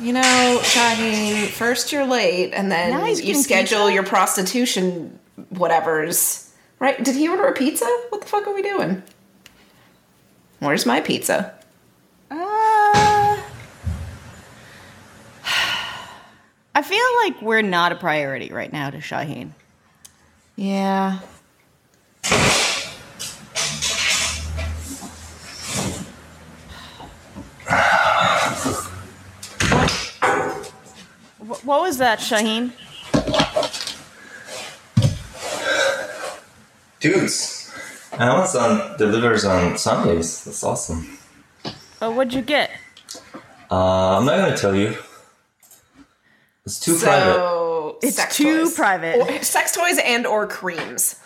You know, Shahin, first you're late, and then Now he's you getting schedule pizza? your prostitution whatevers. Right? Did he order a pizza? What the fuck are we doing? Where's my pizza? Uh, I feel like we're not a priority right now to Shahin. Yeah. What was that, Shahin? Dudes, Amazon delivers on Sundays. That's awesome. Oh, what'd you get? Uh, I'm not gonna tell you. It's too private. So It's sex too toys. private. Or, sex toys and or creams.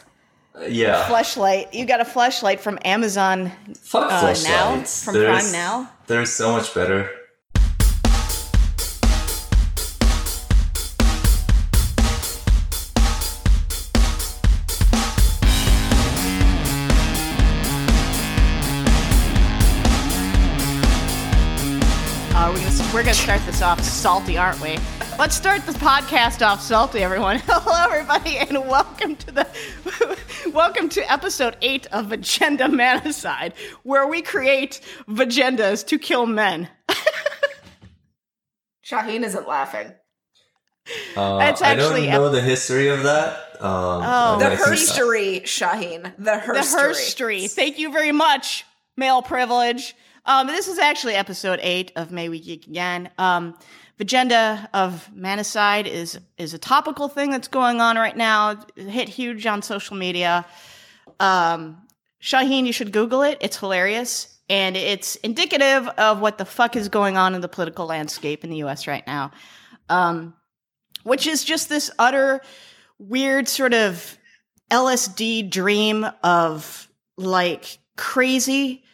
Yeah. Flashlight. You got a flashlight from Amazon Fuck uh, now from There's- Prime Now. They're so much better. We're, gonna, start this off salty, aren't we? Let's start the podcast off salty, everyone. Hello, everybody, and welcome to the welcome to episode eight of Agenda Manocide, where we create vagendas to kill men. Shahin isn't laughing. Uh, It's I don't actually know the history of that. Um, Oh. The I think- herstory, Shahin. The history. The herstory. herstory. Thank you very much, male privilege. Um, this is actually episode eight of May We Geek Again. Um, Vagenda of Manocide is is a topical thing that's going on right now. It hit huge on social media. Um, Shahin, you should Google it. It's hilarious. And it's indicative of what the fuck is going on in the political landscape in the US right now. Um, which is just this utter weird sort of LSD dream of like crazy,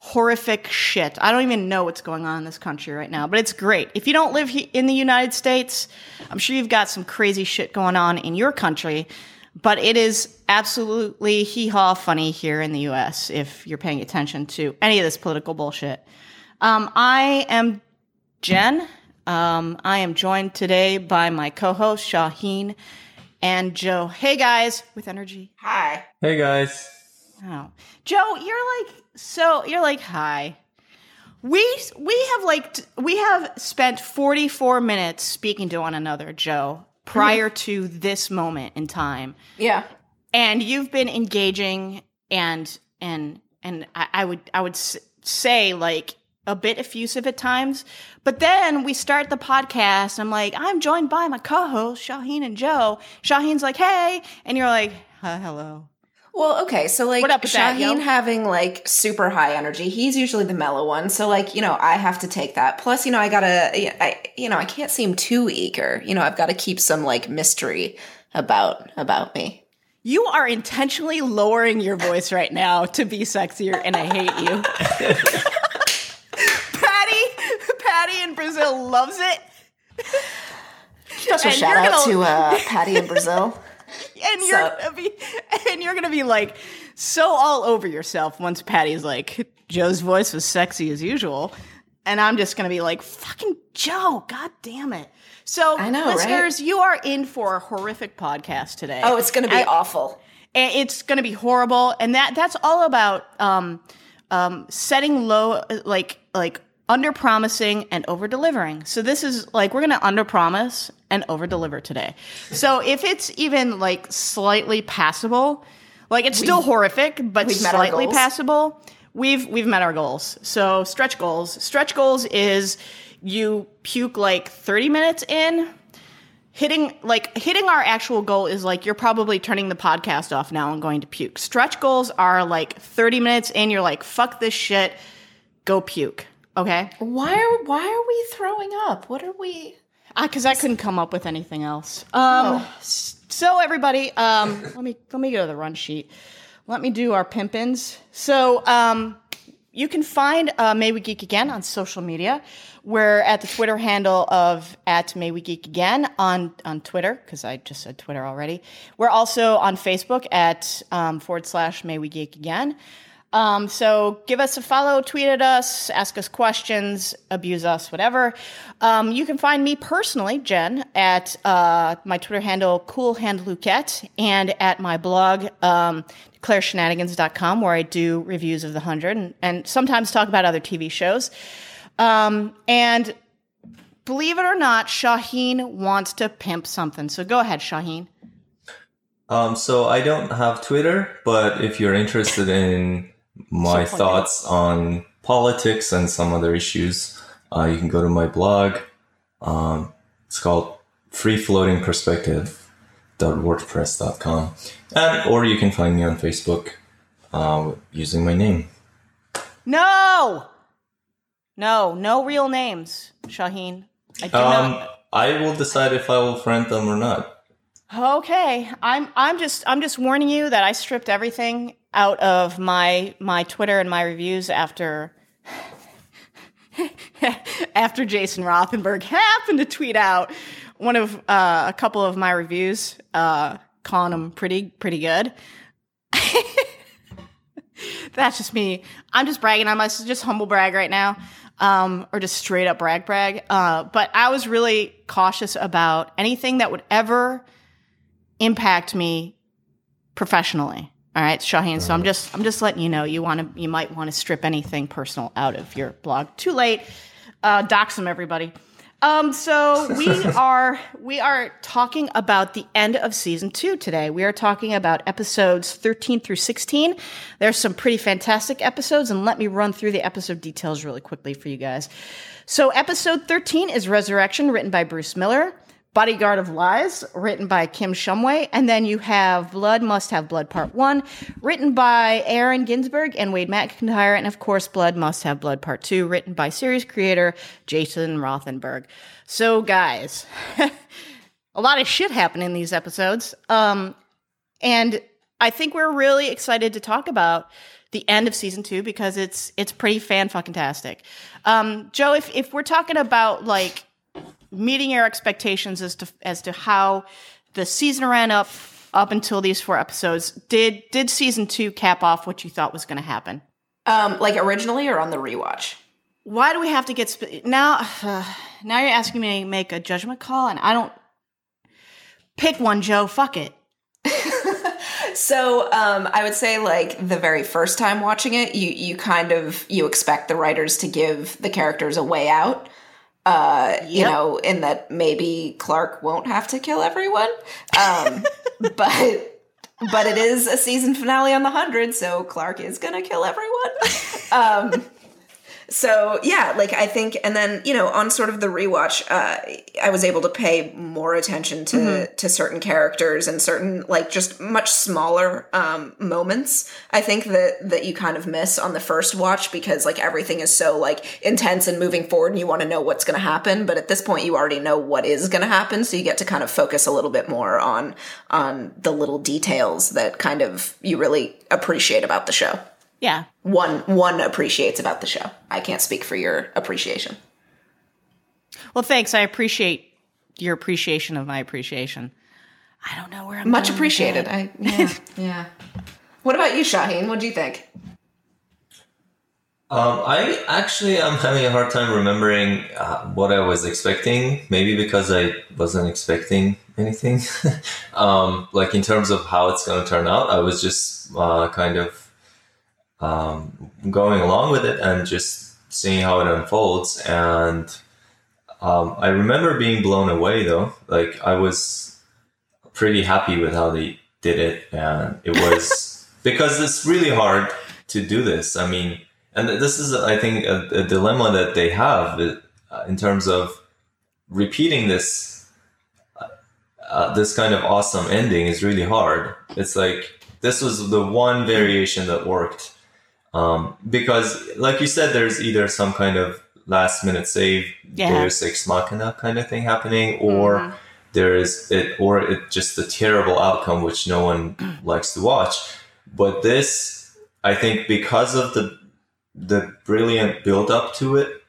horrific shit. I don't even know what's going on in this country right now, but it's great. If you don't live in the United States, I'm sure you've got some crazy shit going on in your country, but it is absolutely hee haw funny here in the US if you're paying attention to any of this political bullshit. Um, I am Jen. Um, I am joined today by my co host, Shahin and Jo. Hey guys, with energy. Hi. Hey guys. Oh, Jo, you're like so. You're like hi. We we have like t- we have spent 44 minutes speaking to one another, Jo, prior mm-hmm. to this moment in time, Yeah. and you've been engaging and and and I, I would I would s- say like a bit effusive at times, but then we start the podcast. I'm like, I'm joined by my co-host Shahin and Jo. Shahin's like, hey, and you're like, "Hi, hello. Well, okay, so like What up that, Shahin yo? having like super high energy, he's usually the mellow one. So like, you know, I have to take that. Plus, you know, I gotta, I, you know, I can't seem too eager. You know, I've got to keep some like mystery about about me. You are intentionally lowering your voice right now to be sexier, and I hate you. Patty, Patty in Brazil loves it, Special And shout out gonna- to uh, Patty in Brazil. and you're So- gonna be, and you're gonna be like so all over yourself once Patty's like, Jo's voice was sexy as usual, and I'm just gonna be like, fucking Jo, god damn it. So, I know, right? listeners, you are in for a horrific podcast today. Oh, it's gonna be I- awful. it's going to be horrible and that that's all about um um setting low like like under promising and over delivering so this is like we're going to under promise and over deliver today. So if it's even like slightly passable like it's still horrific but we've met our slightly passable we've we've met our goals. So stretch goals. Stretch goals is you puke like 30 minutes in. Hitting like hitting our actual goal is like you're probably turning the podcast off now and going to puke. Stretch goals are like 30 minutes in, you're like, fuck this shit, go puke. Okay? Why are why are we throwing up? What are we? Because I couldn't come up with anything else. Um, s- so everybody, um, let me let me go to the run sheet. Let me do our pimpins. So um, you can find uh, May We Geek Again on social media. We're at the Twitter handle of at May We Geek Again on on Twitter because I just said Twitter already. We're also on Facebook at um, forward slash May We Geek Again. Um, so give us a follow, tweet at us, ask us questions, abuse us, whatever. Um, you can find me personally, Jen, at uh, my Twitter handle, coolhandluquette, and at my blog, um, claireshenanigans.com, where I do reviews of The Hundred and, and sometimes talk about other TV shows. Um, and believe it or not, Shahin wants to pimp something. So go ahead, Shahin. Um, so I don't have Twitter, but if you're interested in my So thoughts on politics and some other issues, uh, you can go to my blog. Um, it's called freefloatingperspective.wordpress.com. And, or you can find me on Facebook, uh, using my name. No! No, no real names, Shahin. I do Um, not. I will decide if I will friend them or not. Okay, I'm I'm just I'm just warning you that I stripped everything out of my my Twitter and my reviews after after Jason Rothenberg happened to tweet out one of uh, a couple of my reviews, uh, calling them pretty pretty good. That's just me. I'm just bragging myself, just humble brag right now, um, or just straight up brag brag. Uh, but I was really cautious about anything that would ever impact me professionally. All right, Shahin. So I'm just I'm just letting you know you want to you might want to strip anything personal out of your blog. Too late. Uh, dox them, everybody. Um, so we are we are talking about the end of season two today. We are talking about episodes 13 through 16. There's some pretty fantastic episodes, and let me run through the episode details really quickly for you guys. So episode 13 is Resurrection, written by Bruce Miller. Bodyguard of Lies, written by Kim Shumway. And then you have Blood Must Have Blood Part 1, written by Aaron Ginsberg and Wade McIntyre. And of course, Blood Must Have Blood Part 2, written by series creator Jason Rothenberg. So, guys, a lot of shit happened in these episodes. Um, and I think we're really excited to talk about the end of season two because it's it's pretty fan fucking tastic. Um, Jo, if if we're talking about like meeting your expectations as to as to how the season ran up up until these four episodes, did did season two cap off what you thought was going to happen? Um, like originally or on the rewatch? Why do we have to get sp- now? now you're asking me to make a judgment call, and I don't pick one, Jo. Fuck it. So um, I would say like the very first time watching it, you you kind of you expect the writers to give the characters a way out. Uh, You know, in that maybe Clarke won't have to kill everyone. Um, but but it is a season finale on the hundred, so Clarke is gonna kill everyone. Um, so yeah, like I think, and then you know, on sort of the rewatch, uh, I was able to pay more attention to to certain characters and certain like just much smaller um, moments. I think that that you kind of miss on the first watch because like everything is so like intense and moving forward, and you want to know what's going to happen. But at this point, you already know what is going to happen, so you get to kind of focus a little bit more on on the little details that kind of you really appreciate about the show Yeah, one one appreciates about the show. I can't speak for your appreciation. Well, thanks. I appreciate your appreciation of my appreciation. I don't know where I'm Much going with I yeah yeah. What about you, Shahin? What do you think? Um, I actually am having a hard time remembering uh, what I was expecting. Maybe because I wasn't expecting anything. um, like in terms of how it's going to turn out, I was just uh, kind of um, going along with it and just seeing how it unfolds. And um, I remember being blown away, though. Like I was pretty happy with how they did it, and it was because it's really hard to do this. I mean and this is i think a, a dilemma that they have uh, in terms of repeating this uh, this kind of awesome ending is really hard it's like this was the one variation that worked um, because like you said there's either some kind of last minute save Yeah. deus ex machina kind of thing happening or there is it or it just a terrible outcome which no one likes to watch but this i think because of the the brilliant build up to it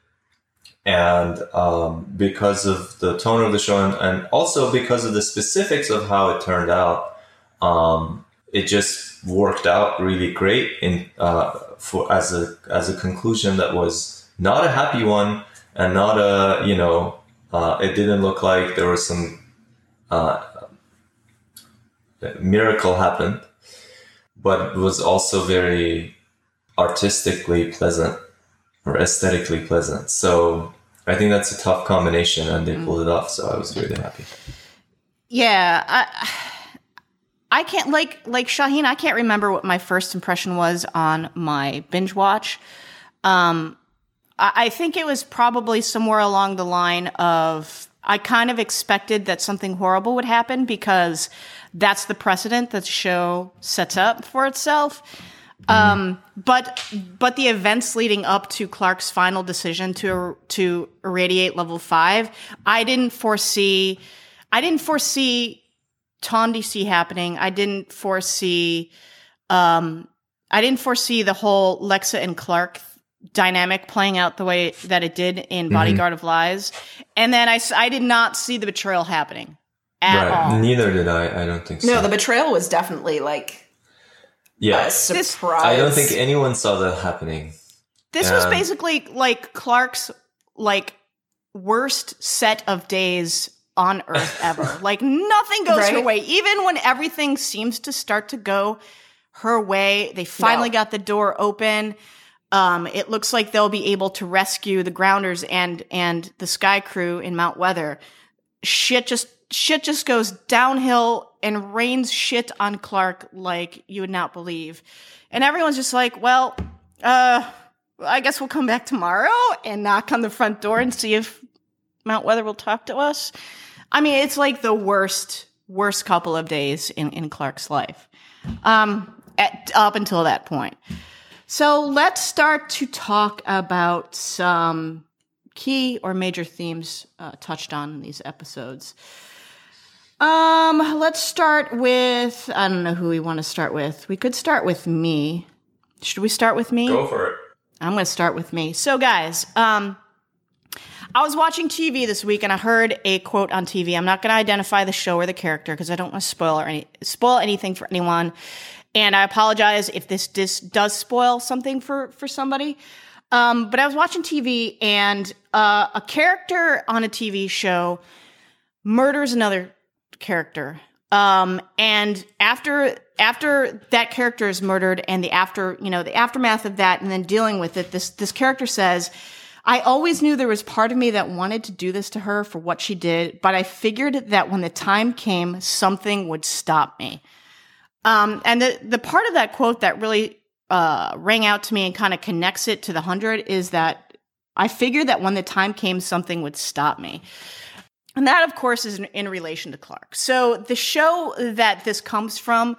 and um, because of the tone of the show and, and also because of the specifics of how it turned out um, it just worked out really great in uh, for as a as a conclusion that was not a happy one and not a you know uh, it didn't look like there was some uh, miracle happened, but it was also very artistically pleasant or aesthetically pleasant. So I think that's a tough combination, and they pulled it off. So I was really happy. Yeah, I, I can't like like Shahin. I can't remember what my first impression was on my binge watch. Um, I, I think it was probably somewhere along the line of I kind of expected that something horrible would happen because that's the precedent that the show sets up for itself. Um, but but the events leading up to Clarke's final decision to to irradiate level five, I didn't foresee. I didn't foresee TonDC happening. I didn't foresee. Um, I didn't foresee the whole Lexa and Clarke dynamic playing out the way that it did in Bodyguard of Lies, and then I, I did not see the betrayal happening at right. all. Neither did I. I don't think so. No, the betrayal was definitely like yeah. a surprise. I don't think anyone saw that happening. This was Um, basically like Clarke's like worst set of days on Earth ever. like nothing goes her way. Even when everything seems to start to go her way, they finally No. got the door open. Um, it looks like they'll be able to rescue the grounders and and the sky crew in Mount Weather. Shit just shit just goes downhill and rains shit on Clarke like you would not believe. And everyone's just like, well, uh, I guess we'll come back tomorrow and knock on the front door and see if Mount Weather will talk to us. I mean, it's like the worst, worst couple of days in, in Clarke's life. Um, at, up until that point. So let's start to talk about some key or major themes uh, touched on in these episodes. Um, let's start with I don't know who we want to start with. We could start with me. Should we start with me? Go for it. I'm going to start with me. So, guys, um, I was watching TV this week and I heard a quote on TV. I'm not going to identify the show or the character because I don't want to spoil or any spoil anything for anyone. And I apologize if this dis- does spoil something for for somebody. Um, but I was watching TV and uh, a character on a TV show murders another character. Um, and after after that character is murdered and the after you know the aftermath of that and then dealing with it, this this character says, I always knew there was part of me that wanted to do this to her for what she did, but I figured that when the time came, something would stop me. Um, and the the part of that quote that really uh, rang out to me and kind of connects it to the hundred is that I figured that when the time came, something would stop me. And that, of course, is in, in relation to Clarke. So the show that this comes from,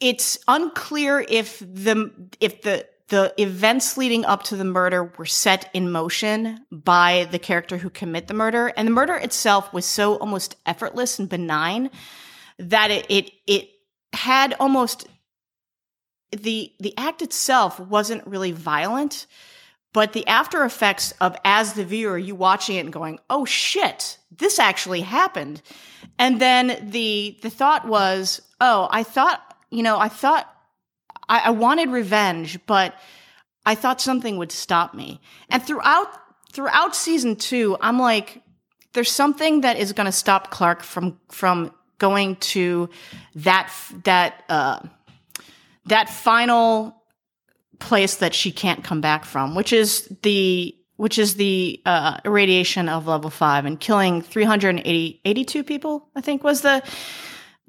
it's unclear if the if the the events leading up to the murder were set in motion by the character who commit the murder, and the murder itself was so almost effortless and benign that it it, it had almost the the act itself wasn't really violent but the after effects of as the viewer you watching it and going oh shit this actually happened. And then the the thought was oh i thought you know i thought i, I wanted revenge but i thought something would stop me and throughout throughout season two i'm like there's something that is going to stop clarke from from going to that that uh that final place that she can't come back from, which is the which is the uh, irradiation of level five and killing 380 82 people. I think was the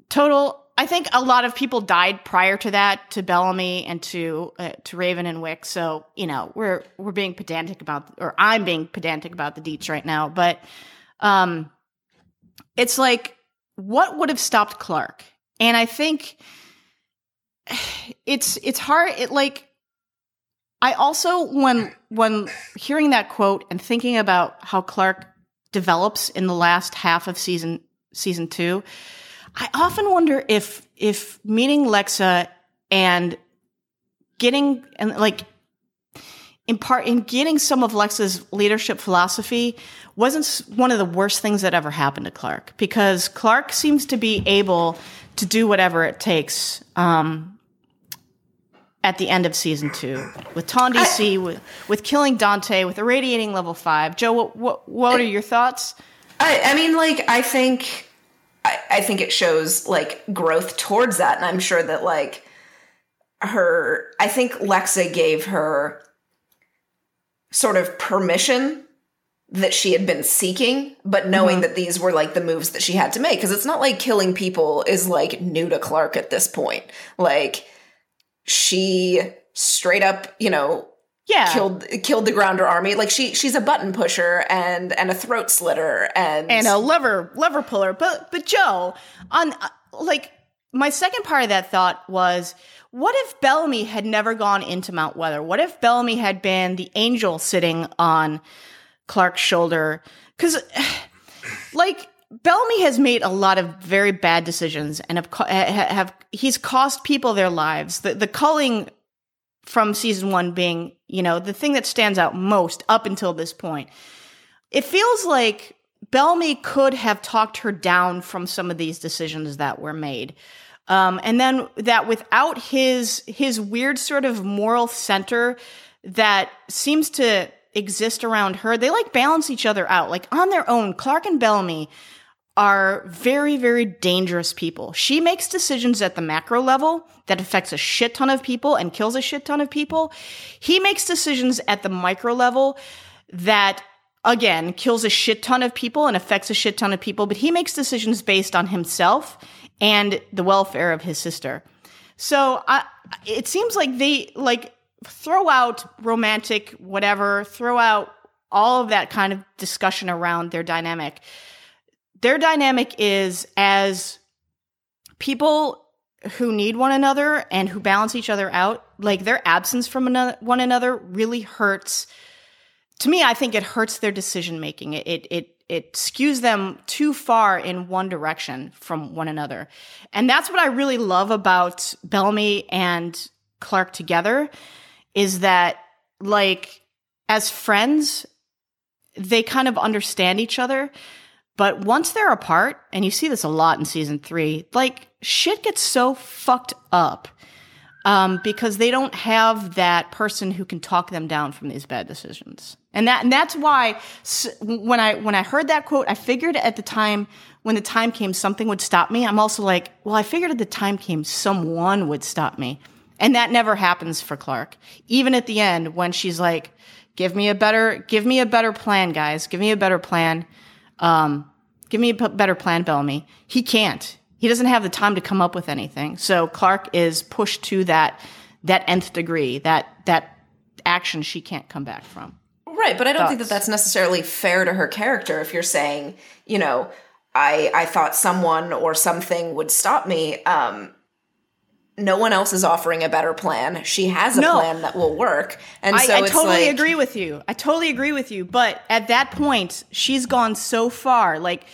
total. I think a lot of people died prior to that, to Bellamy and to uh, to Raven and Wick. So you know we're we're being pedantic about, or I'm being pedantic about the deets right now. But um, it's like what would have stopped Clarke? And I think it's it's hard it like i also when when hearing that quote and thinking about how clarke develops in the last half of season season two i often wonder if if meeting lexa and getting and like in part in getting some of lexa's leadership philosophy wasn't one of the worst things that ever happened to clarke because clarke seems to be able to do whatever it takes um, at the end of season two with TonDC, with, with killing Dante, with irradiating level five. Jo, what what, what are your thoughts? I, I mean, like, I think, I, think it shows like growth towards that, and I'm sure that like her, I think Lexa gave her sort of permission that she had been seeking, but knowing mm-hmm. that these were like the moves that she had to make. Because it's not like killing people is like new to Clarke at this point. Like she straight up, you know, Yeah, killed killed the grounder army. Like she she's a button pusher and and a throat slitter and and a lever lever puller. But but Jo, on uh, like my second part of that thought was, what if Bellamy had never gone into Mount Weather? What if Bellamy had been the angel sitting on Clarke's shoulder? Because like. Bellamy has made a lot of very bad decisions and have, have he's cost people their lives. The the culling from season one being, you know, the thing that stands out most up until this point. It feels like Bellamy could have talked her down from some of these decisions that were made. Um, and then that without his his weird sort of moral center that seems to exist around her, they like balance each other out. Like on their own, Clarke and Bellamy are very, very dangerous people. She makes decisions at the macro level that affects a shit ton of people and kills a shit ton of people. He makes decisions at the micro level that again kills a shit ton of people and affects a shit ton of people, but he makes decisions based on himself and the welfare of his sister. So I, it seems like they like throw out romantic whatever, throw out all of that kind of discussion around their dynamic their dynamic is as people who need one another and who balance each other out like their absence from one another really hurts. To me i think it hurts their decision making it, it it it skews them too far in one direction from one another. And that's what i really love about bellamy and clarke together is that like as friends they kind of understand each other but once they're apart, and you see this a lot in season three, like shit gets so fucked up um, because they don't have that person who can talk them down from these bad decisions. And that and that's why when I when I heard that quote, I figured at the time when the time came something would stop me. I'm also like, well, I figured at the time came someone would stop me. And that never happens for Clarke. Even at the end when she's like, give me a better give me a better plan, guys. Give me a better plan. Um, give me a p- better plan, Bellamy. He can't. He doesn't have the time to come up with anything. So Clarke is pushed to that that nth degree, that that action she can't come back from. Right, but I don't think that that's necessarily fair to her character if you're saying, you know, I I thought someone or something would stop me. Um no one else is offering a better plan. She has a No. plan that will work. And I, so I totally like, agree with you. I totally agree with you. But at that point, she's gone so far. Like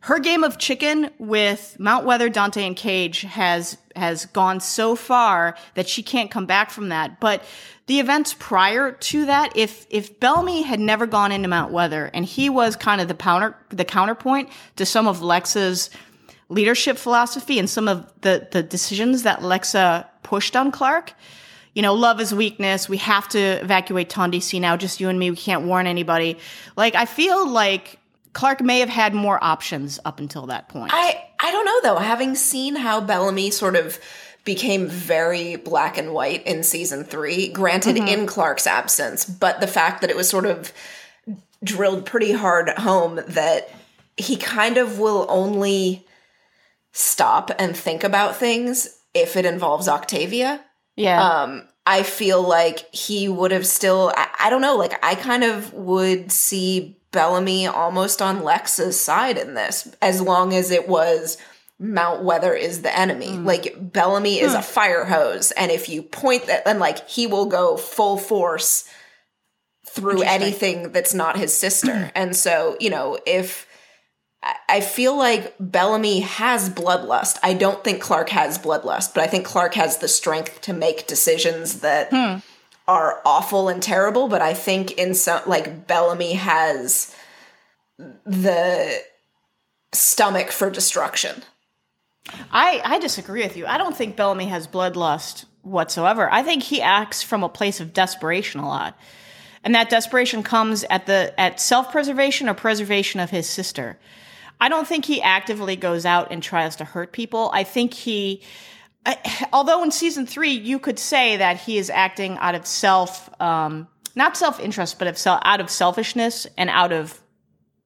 her game of chicken with Mount Weather, Dante, and Cage has has gone so far that she can't come back from that. But the events prior to that, if if Bellamy had never gone into Mount Weather and he was kind of the counter the counterpoint to some of Lexa's leadership philosophy and some of the the decisions that Lexa pushed on Clarke, you know, love is weakness. We have to evacuate TonDC now, just you and me. We can't warn anybody. Like, I feel like Clarke may have had more options up until that point. I I don't know though. Having seen how Bellamy sort of became very black and white in season three, granted Mm-hmm. in Clarke's absence, but the fact that it was sort of drilled pretty hard home that he kind of will only stop and think about things if it involves Octavia. yeah. Um, I feel like he would have still, I, I don't know, like I kind of would see Bellamy almost on Lex's side in this, as long as it was Mount Weather is the enemy. Like Bellamy is a fire hose, and if you point that, then like he will go full force through anything that's not his sister. and so, you know, if I- I feel like Bellamy has bloodlust. I don't think Clarke has bloodlust, but I think Clarke has the strength to make decisions that hmm. are awful and terrible. But I think in some, like Bellamy has the stomach for destruction. I, I disagree with you. I don't think Bellamy has bloodlust whatsoever. I think he acts from a place of desperation a lot. And that desperation comes at the at self-preservation or preservation of his sister. I don't think he actively goes out and tries to hurt people. I think he although in season 3 you could say that he is acting out of self um, not self-interest but of self, out of selfishness and out of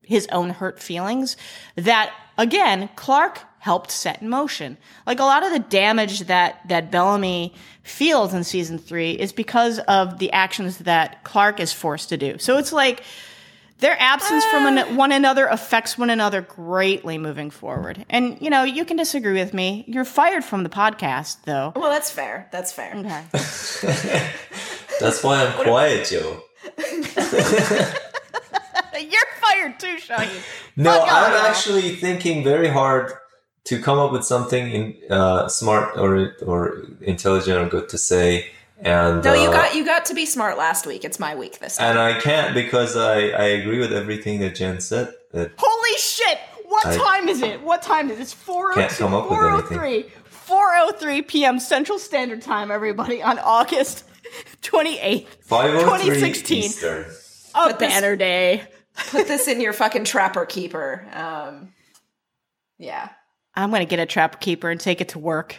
his own hurt feelings that again Clarke helped set in motion. Like a lot of the damage that that Bellamy feels in season 3 is because of the actions that Clarke is forced to do. So it's like their absence uh, from an, ah. one another affects one another greatly moving forward. And you know, you can disagree with me. You're fired from the podcast though. Well, that's fair. That's fair. Okay. that's why I'm quiet, Jo. You're fired too, Shaggy. No, I'm actually thinking very hard to come up with something in, uh, smart or or intelligent or good to say. And no, you uh, got you got to be smart last week. It's my week this time, and I can't because I I agree with everything that Jen said. That Holy shit! What I time is it? What time is it? It's four oh two. Four oh three. 4:03 p.m. Central Standard Time, everybody, on August 28th, 2016. Eastern. A banner day. Put this in your fucking trapper keeper. Um, yeah. I'm gonna get a trapper keeper and take it to work.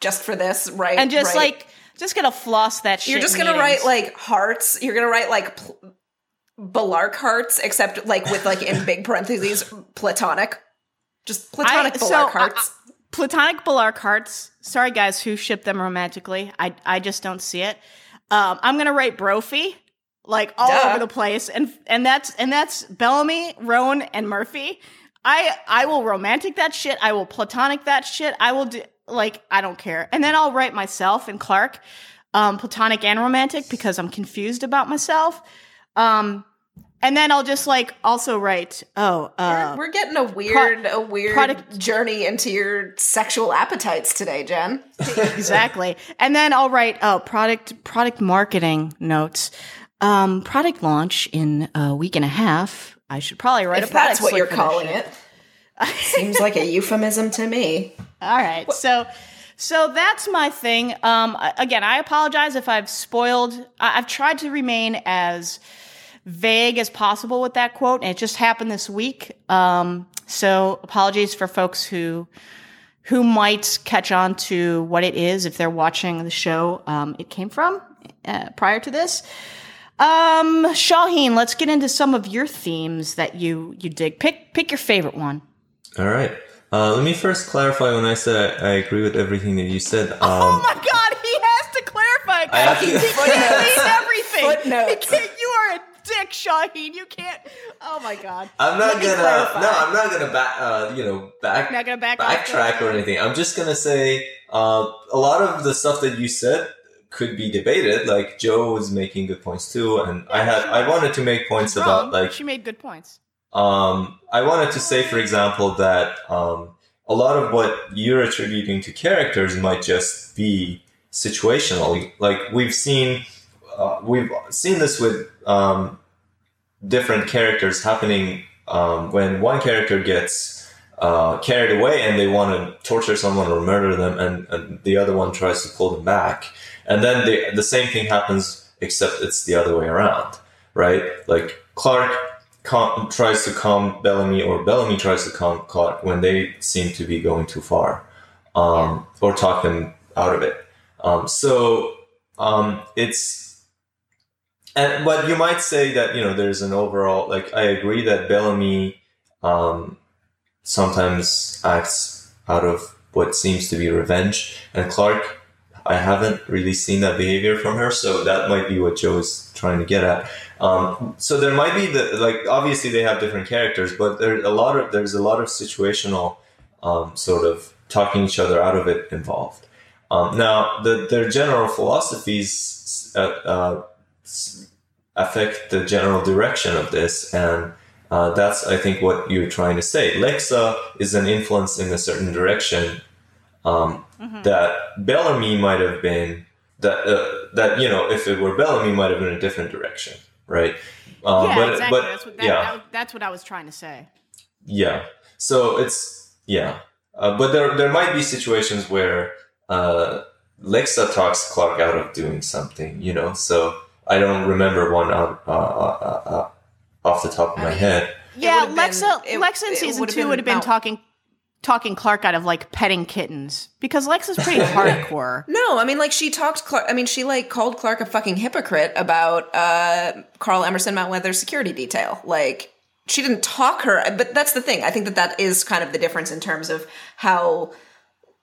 Just for this, right? And just right. like just gonna floss that shit. You're just gonna write like hearts. You're gonna write like pl- Bellarke hearts, except like with like in big parentheses platonic. Just platonic I, Bellarke so, hearts. Uh, platonic Bellarke hearts. Sorry guys who ship them romantically. I I just don't see it. Um, I'm gonna write Brophy like all Duh. over the place, and and that's and that's Bellamy, Roan, and Murphy. I I will romantic that shit. I will platonic that shit. I will do like I don't care. And then I'll write myself and Clarke, um, platonic and romantic because I'm confused about myself. Um, and then I'll just like also write. Oh, uh, we're, we're getting a weird, pro- a weird product journey into your sexual appetites today, Jen. exactly. And then I'll write oh product product marketing notes. Um, product launch in a week and a half. I should probably write if a product. That's what you're calling it. Seems like a euphemism to me. All right. So so that's my thing. Um, again, I apologize if I've spoiled. I've tried to remain as vague as possible with that quote, and it just happened this week. Um, so apologies for folks who who might catch on to what it is if they're watching the show um, it came from uh, prior to this. Um, Shahin, let's get into some of your themes that you you dig. Pick pick your favorite one. All right. Uh, let me first clarify when I said I, I, agree with everything that you said. Um, oh my god, he has to clarify. I have to, he can't read everything. Footnotes. You are a dick, Shahin. You can't. Oh my god. I'm not Let gonna. No, I'm not gonna back. Uh, you know, back. Not gonna back backtrack or anything. I'm just gonna say uh, a lot of the stuff that you said could be debated. Like Jo was making good points too, and yeah, I had I wanted to make points about like she made good points. Um, I wanted to say, for example, that um, a lot of what you're attributing to characters might just be situational. Like we've seen, uh, we've seen this with um, different characters happening um, when one character gets uh, carried away and they want to torture someone or murder them, and, and, the other one tries to pull them back, and then the the same thing happens, except it's the other way around, right? Like Clarke tries to calm Bellamy or Bellamy tries to calm Clarke when they seem to be going too far um, or talk them out of it. Um, so um, it's and but you might say that you know there's an overall like I agree that Bellamy um, sometimes acts out of what seems to be revenge, and Clarke I haven't really seen that behavior from her, so that might be what Jo is trying to get at. Um, so there might be the like obviously they have different characters, but there's a lot of there's a lot of situational um, sort of talking each other out of it involved. Um, now the, their general philosophies uh, uh, affect the general direction of this, and uh, that's I think what you're trying to say. Lexa is an influence in a certain direction um, mm-hmm. that Bellamy might have been that uh, that you know if it were Bellamy might have been a different direction, right? Um, yeah, but, exactly. But, that's what that, yeah. That, that's what I was trying to say. Yeah. So it's yeah, uh, but there there might be situations where uh, Lexa talks Clarke out of doing something, you know. So I don't remember one out uh, uh, uh, off the top of my head. Yeah, would've been- Lexa. it- Lexa in season would've two would have been Mount- talking, talking Clarke out of like petting kittens because Lexa's pretty hardcore. No, I mean, like she talked. Clarke, I mean, she like called Clarke a fucking hypocrite about uh, Carl Emerson Mount Weather's security detail. Like she didn't talk her, but that's the thing. I think that that is kind of the difference in terms of how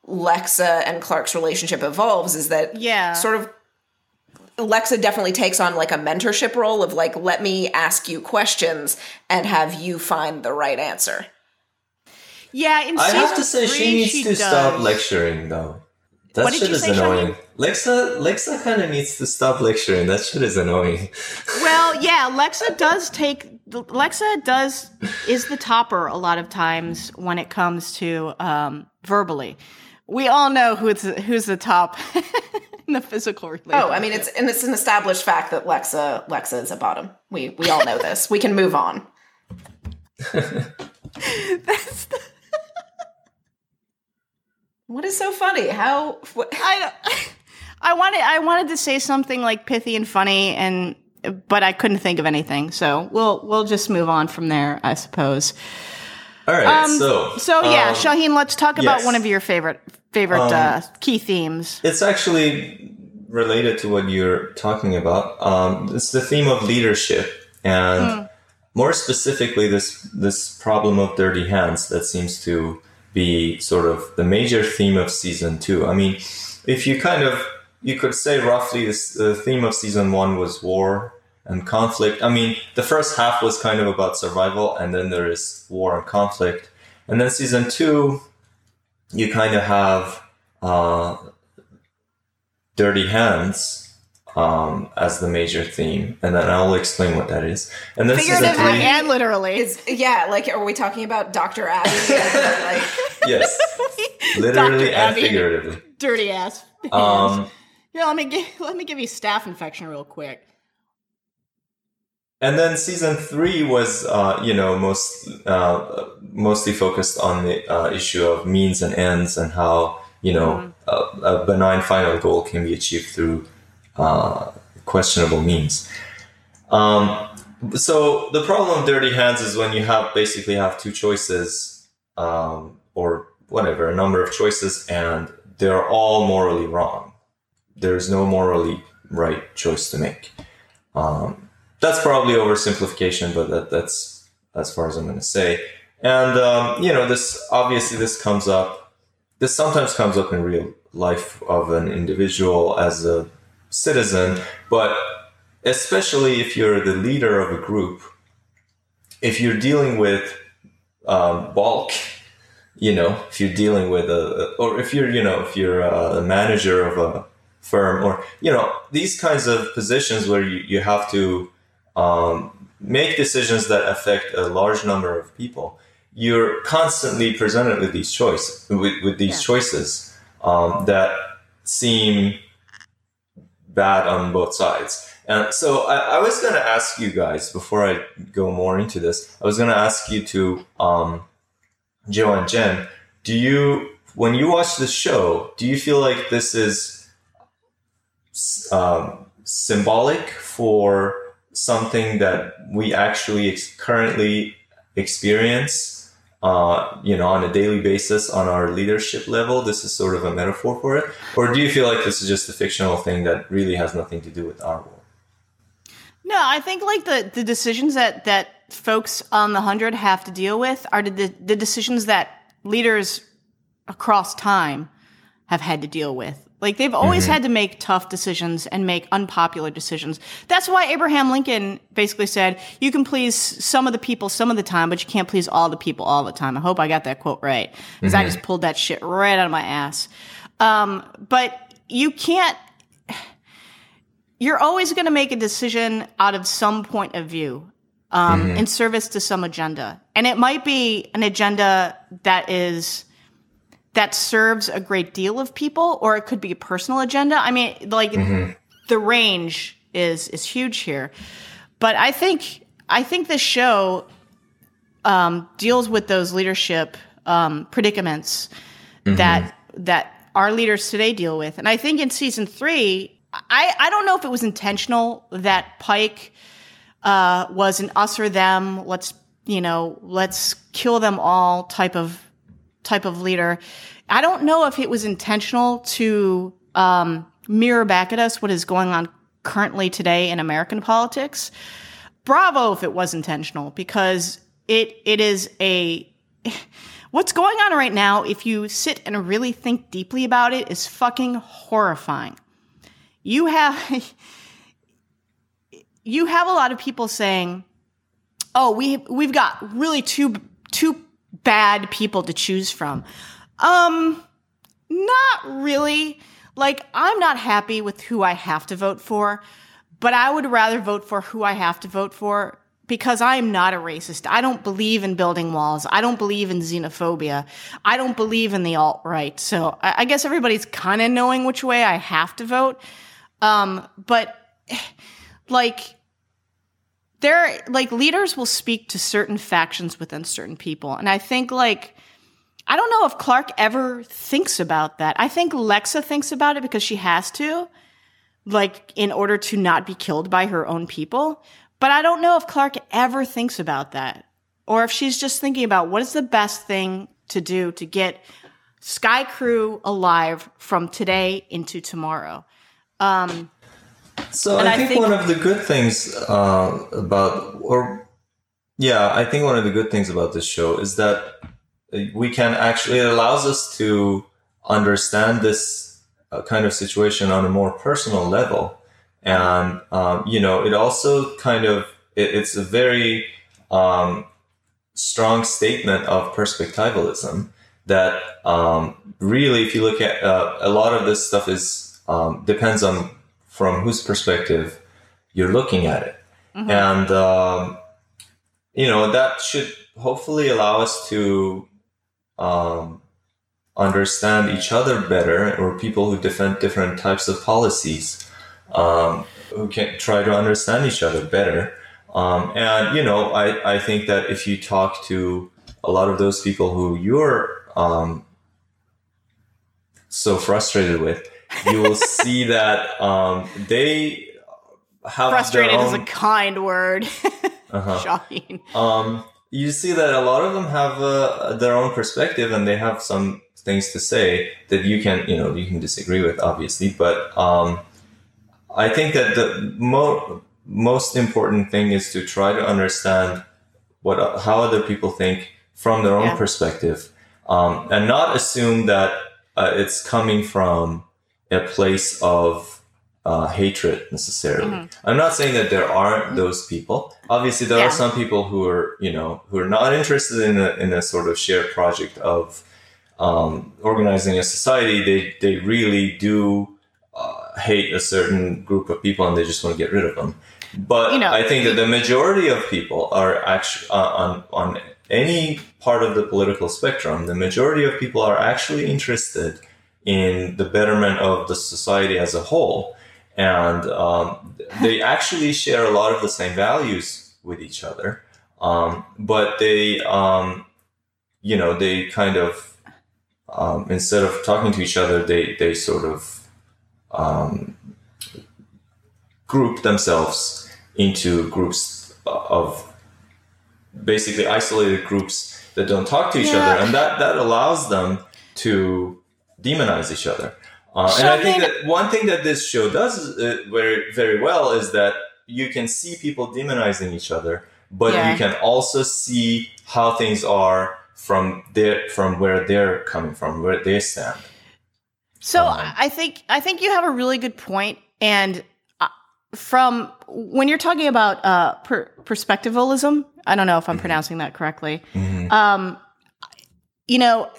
Lexa and Clark's relationship evolves. Is that Yeah. sort of Lexa definitely takes on like a mentorship role of like, let me ask you questions and have you find the right answer. Yeah, in I have to say three, she needs she to does. stop lecturing though. That What shit is say, annoying. Lexa Lexa kind of needs to stop lecturing. That shit is annoying. Well, yeah, Lexa does take Lexa does is the topper a lot of times when it comes to um, verbally. We all know who's who's the top in the physical relationship. Oh, I mean, it's and it's an established fact that Lexa Lexa is a bottom. We we all know this. We can move on. That's the- What is so funny? How? What, I I wanted I wanted to say something like pithy and funny and but I couldn't think of anything. So we'll we'll just move on from there, I suppose. All right, Um, so So yeah, um, Shahin, let's talk about one of your favorite favorite Um, uh, key themes. It's actually related to what you're talking about. Um, it's the theme of leadership, and more specifically, this this problem of dirty hands that seems to be sort of the major theme of season two. I mean, if you kind of you could say roughly this, the theme of season one was war and conflict. I mean, the first half was kind of about survival, and then there is war and conflict, and then season two, you kind of have. Uh, dirty hands um, as the major theme, and then I'll explain what that is. And then season Figuratively three, and literally. is yeah, like are we talking about Doctor Abby? like, yes, literally Dr. and Abby. figuratively. dirty ass. hands. Um, Here, let me give, let me give you staph infection real quick. and then season three was, uh, you know, most uh, mostly focused on the uh, issue of means and ends and how you know a, a benign final goal can be achieved through uh, questionable means. Um, so the problem of dirty hands is when you have basically have two choices um, or whatever a number of choices and they're all morally wrong. There's no morally right choice to make. Um, that's probably oversimplification but that, that's as far as i'm going to say. And um, you know this obviously this comes up this sometimes comes up in real life of an individual as a citizen but especially if you're the leader of a group, if you're dealing with um, bulk, you know, if you're dealing with a, or if you're, you know, if you're a manager of a firm, or you know, these kinds of positions where you, you have to um, make decisions that affect a large number of people, you're constantly presented with these choices, with, with these Yeah. choices um, that seem bad on both sides. And so I, I was going to ask you guys before I go more into this. I was going to ask you to, um, Jo and Jen, do you, when you watch the show, do you feel like this is um, symbolic for something that we actually ex- currently experience, uh, you know, on a daily basis on our leadership level? This is sort of a metaphor for it, or do you feel like this is just a fictional thing that really has nothing to do with our world? No, I think like the the decisions that that folks on the hundred have to deal with are the the decisions that leaders across time have had to deal with. Like they've always had to make tough decisions and make unpopular decisions. That's why Abraham Lincoln basically said, "You can please some of the people some of the time, but you can't please all the people all the time." I hope I got that quote right because I just pulled that shit right out of my ass. Um, but you can't you're always going to make a decision out of some point of view um, in service to some agenda and it might be an agenda that is that serves a great deal of people or it could be a personal agenda. I mean like the range is is huge here. But i think i think this show um, deals with those leadership um, predicaments that that our leaders today deal with. And I think in season three, I, I don't know if it was intentional that Pike uh, was an us or them, let's you know, let's kill them all type of type of leader. I don't know if it was intentional to um, mirror back at us what is going on currently today in American politics. Bravo if it was intentional, because it it is a what's going on right now. If you sit and really think deeply about it, is fucking horrifying. You have you have a lot of people saying, "Oh, we we've got really two two bad people to choose from." Um, not really. Like I'm not happy with who I have to vote for, but I would rather vote for who I have to vote for because I am not a racist. I don't believe in building walls. I don't believe in xenophobia. I don't believe in the alt right. So I, I guess everybody's kind of knowing which way I have to vote. Um, but like, there, like leaders will speak to certain factions within certain people. And I think like, I don't know if clarke ever thinks about that. I think Lexa thinks about it because she has to, like, in order to not be killed by her own people. But I don't know if clarke ever thinks about that or if she's just thinking about what is the best thing to do to get Skaikru alive from today into tomorrow. Um, so I think, I think, one of the good things uh, about, or yeah, I think one of the good things about this show is that we can actually it allows us to understand this uh, kind of situation on a more personal level. And um, you know it also kind of it, it's a very um, strong statement of perspectivalism that um, really if you look at uh, a lot of this stuff is um, depends on from whose perspective you're looking at it mm-hmm. and um, you know that should hopefully allow us to um, understand each other better or people who defend different types of policies um, who can try to understand each other better. Um, and, you know, I, I think that if you talk to a lot of those people who you're um, so frustrated with, you will see that um, they have frustrated own... is a kind word. uh-huh. Shocking. Um, you see that a lot of them have uh, their own perspective and they have some things to say that you can, you know, you can disagree with, obviously, but um, I think that the mo- most important thing is to try to understand what how other people think from their own yeah. perspective, um, and not assume that uh, it's coming from a place of uh, hatred necessarily. Mm-hmm. I'm not saying that there aren't those people. Obviously, there yeah. are some people who are you know who are not interested in a, in a sort of shared project of um, organizing a society. They they really do hate a certain group of people and they just want to get rid of them. But you know, I think that the majority of people are actually uh, on on any part of the political spectrum. The majority of people are actually interested in the betterment of the society as a whole, and um, they actually share a lot of the same values with each other. Um, but they, um, you know, they kind of um, instead of talking to each other, they they sort of um, group themselves into groups of basically isolated groups that don't talk to each yeah. other, and that that allows them to demonize each other. Uh, and I think that one thing that this show does uh, very very well is that you can see people demonizing each other, but yeah. you can also see how things are from their from where they're coming from, where they stand. So um, I think I think you have a really good point, and uh, from when you're talking about uh, per- perspectivalism, I don't know if I'm mm-hmm. pronouncing that correctly. Mm-hmm. Um, you know,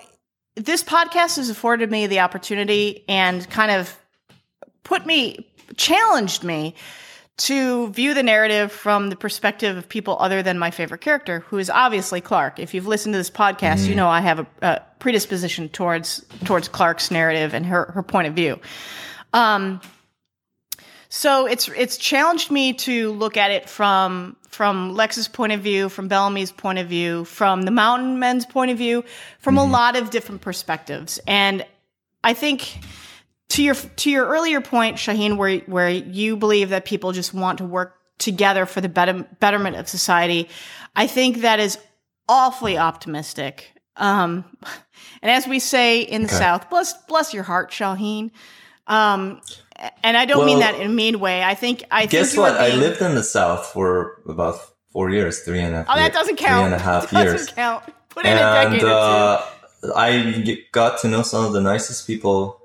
this podcast has afforded me the opportunity and kind of put me challenged me to view the narrative from the perspective of people other than my favorite character, who is obviously Clarke. If you've listened to this podcast, mm. you know I have a, a, predisposition towards towards Clarke's narrative and her her point of view. Um, so it's it's challenged me to look at it from from Lex's point of view, from Bellamy's point of view, from the Mountain Men's point of view, from mm. a mm-hmm. lot of different perspectives, and I think to your to your earlier point, Shahin, where where you believe that people just want to work together for the better, betterment of society, I think that is awfully optimistic. Um, and as we say in the okay. South, bless bless your heart, Shahin. Um, and I don't well, mean that in a mean way. I think I guess think what being, I lived in the South for about four years, three and a half. Oh, that doesn't count. Three and a half years. Doesn't count. Put in and, a decade uh, or two. I got to know some of the nicest people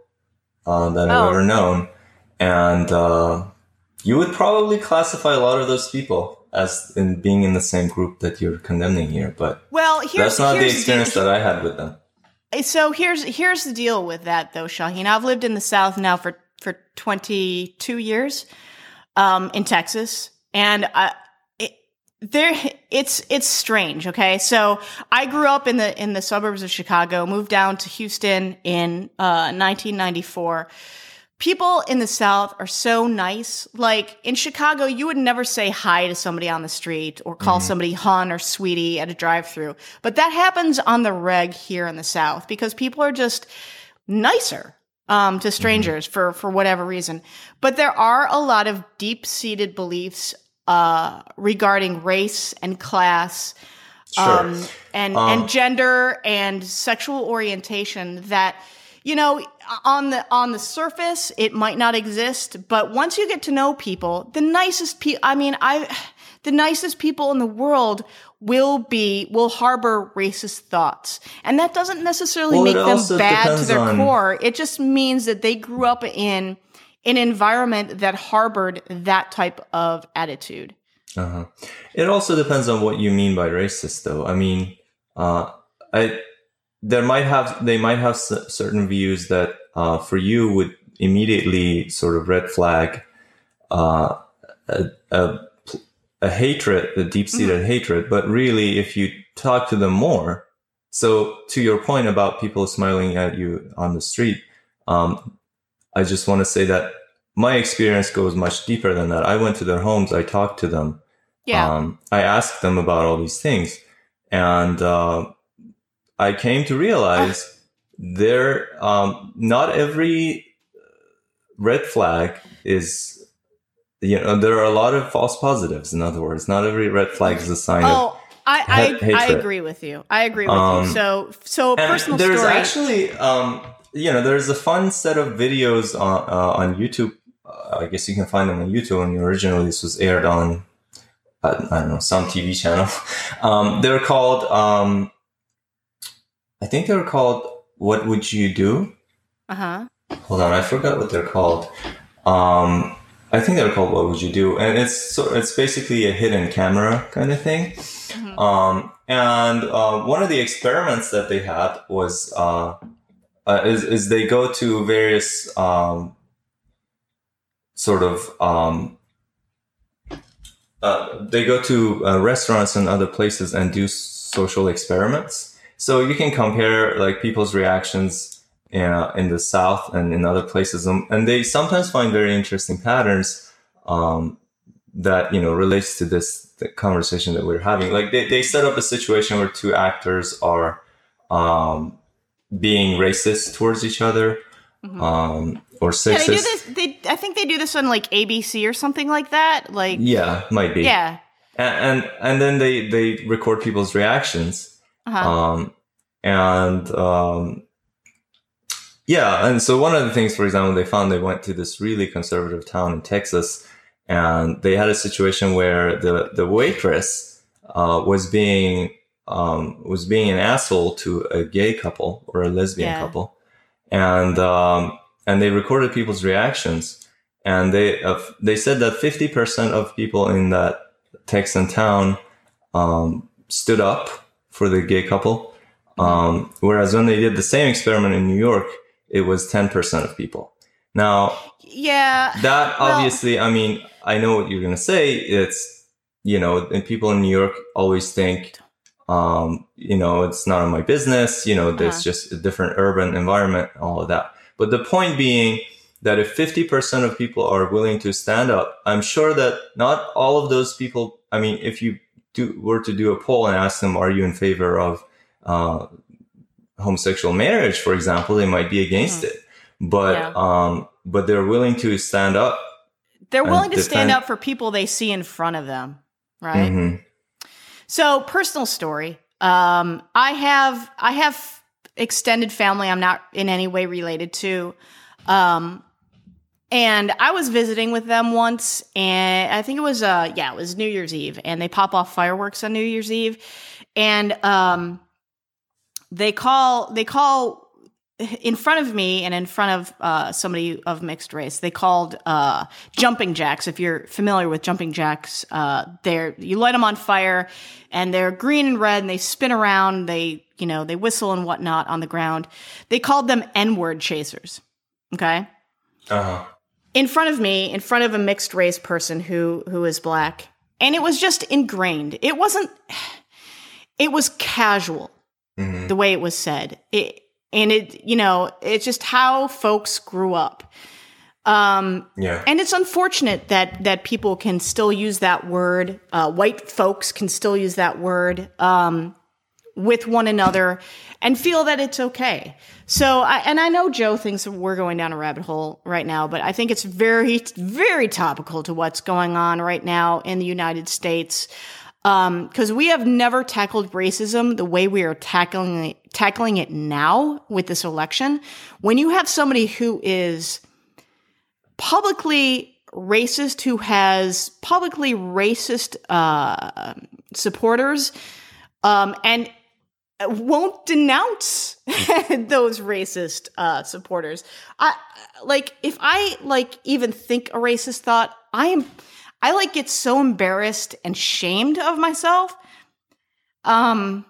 uh, that I've oh. ever known, and uh, you would probably classify a lot of those people as in being in the same group that you're condemning here. But well, that's not the experience the, that I had with them. So here's here's the deal with that though, Shahin. I've lived in the South now for for 22 years um, in Texas, and I, there it's it's strange okay? So i grew up in the in the suburbs of chicago moved down to houston in uh 1994 people in the south are so nice. Like in chicago you would never say hi to somebody on the street or call mm-hmm. somebody hon or sweetie at a drive-through. But that happens on the reg here in the south because people are just nicer um, to mm-hmm. strangers mm-hmm. for for whatever reason but there are a lot of deep-seated beliefs uh, regarding race and class sure. um, and um, and gender and sexual orientation that you know on the on the surface it might not exist but once you get to know people the nicest people i mean i the nicest people in the world will be will harbor racist thoughts and that doesn't necessarily well, make them bad to their on... core it just means that they grew up in an environment that harbored that type of attitude. Uh-huh. It also depends on what you mean by racist, though. I mean, uh, I there might have they might have s- certain views that uh, for you would immediately sort of red flag uh, a, a, a, hatred, a deep seated mm-hmm. hatred. But really, if you talk to them more, so to your point about people smiling at you on the street, um, I just want to say that my experience goes much deeper than that. I went to their homes, I talked to them. Yeah. Um, I asked them about all these things. And uh, I came to realize uh. there, um, not every red flag is, you know, there are a lot of false positives. In other words, not every red flag is a sign oh. of. I, I, I, agree with you. I agree with um, you. So, so personal there's story. actually, um, you know, there's a fun set of videos on uh, on YouTube. Uh, I guess you can find them on YouTube. And originally, this was aired on uh, I don't know some TV channel. Um, they're called. Um, I think they're called "What Would You Do." Uh huh. Hold on, I forgot what they're called. Um, I think they're called "What Would You Do," and it's so it's basically a hidden camera kind of thing. Mm-hmm. Um, and uh, one of the experiments that they had was uh, uh, is, is they go to various um, sort of um, uh, they go to uh, restaurants and other places and do social experiments. So you can compare like people's reactions uh, in the South and in other places, um, and they sometimes find very interesting patterns um, that you know relates to this conversation that we're having. Like they, they set up a situation where two actors are um, being racist towards each other mm-hmm. um, or sexist. Yeah, they do this. They, I think they do this on like ABC or something like that. Like, yeah, might be. Yeah, and and, and then they they record people's reactions. Uh-huh. Um, and um, yeah, and so one of the things, for example, they found they went to this really conservative town in Texas, and they had a situation where the the waitress uh, was being um, was being an asshole to a gay couple or a lesbian yeah. couple, and um, and they recorded people's reactions, and they uh, they said that fifty percent of people in that Texan town um, stood up for the gay couple, um, whereas when they did the same experiment in New York, it was ten percent of people. Now, yeah, that obviously, well, I mean, I know what you're gonna say. It's you know, and people in New York always think um, you know, it's none of my business. You know, there's uh-huh. just a different urban environment, all of that. But the point being that if 50% of people are willing to stand up, I'm sure that not all of those people, I mean, if you do, were to do a poll and ask them, are you in favor of uh, homosexual marriage, for example, they might be against mm-hmm. it. but Yeah. um, but they're willing to stand up. They're willing to stand up for people they see in front of them, right? Mm-hmm. So, personal story. Um, I have I have extended family I'm not in any way related to. Um, and I was visiting with them once, and I think it was uh yeah, it was New Year's Eve, and they pop off fireworks on New Year's Eve, and um, they call they call in front of me and in front of uh, somebody of mixed race. They called uh, jumping jacks. If you're familiar with jumping jacks, uh, they're you light them on fire, and they're green and red, and they spin around. They you know they whistle and whatnot on the ground. They called them N word chasers. Okay Uh-huh. in front of me, in front of a mixed race person who who is black, and it was just ingrained. It wasn't. It was casual Mhm. the way it was said. It and it you know it's just how folks grew up. Um, Yeah. and it's unfortunate that that people can still use that word. Uh, white folks can still use that word um, with one another and feel that it's okay. So, I, and I know Jo thinks we're going down a rabbit hole right now, but I think it's very, very topical to what's going on right now in the United States. Because we have never tackled racism the way we are tackling it, tackling it now with this election. When you have somebody who is publicly racist who has publicly racist uh, supporters um, and won't denounce those racist uh, supporters. I like if I like even think a racist thought, I am I like get so embarrassed and shamed of myself. Um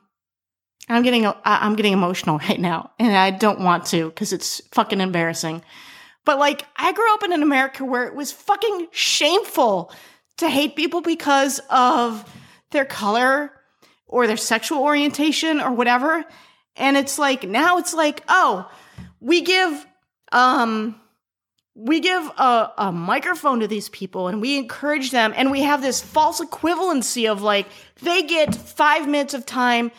I'm getting I'm getting emotional right now and I don't want to cuz it's fucking embarrassing. But like I grew up in an America where it was fucking shameful to hate people because of their color or their sexual orientation or whatever. And it's like now it's like, oh, we give um we give a, a microphone to these people and we encourage them and we have this false equivalency of like they get five minutes of time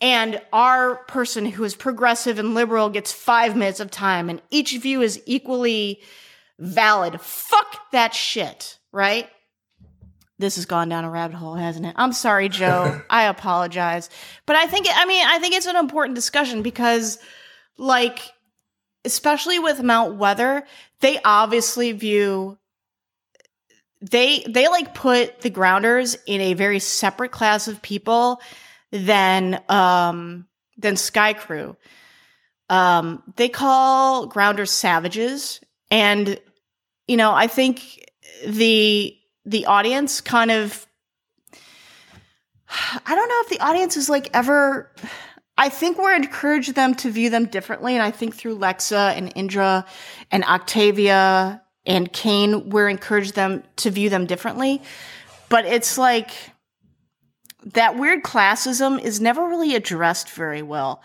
and our person who is progressive and liberal gets five minutes of time and each view is equally valid. Fuck that shit right? This has gone down a rabbit hole hasn't it? I'm sorry jo. I apologize. But i think i mean i think it's an important discussion because like especially with mount weather they obviously view they they like put the grounders in a very separate class of people than um than skaikru. Um they call grounders savages. And you know i think the the audience kind of i don't know if the audience is like ever i think we're encouraged them to view them differently and i think through lexa and indra and octavia and kane we're encouraged them to view them differently but it's like that weird classism is never really addressed very well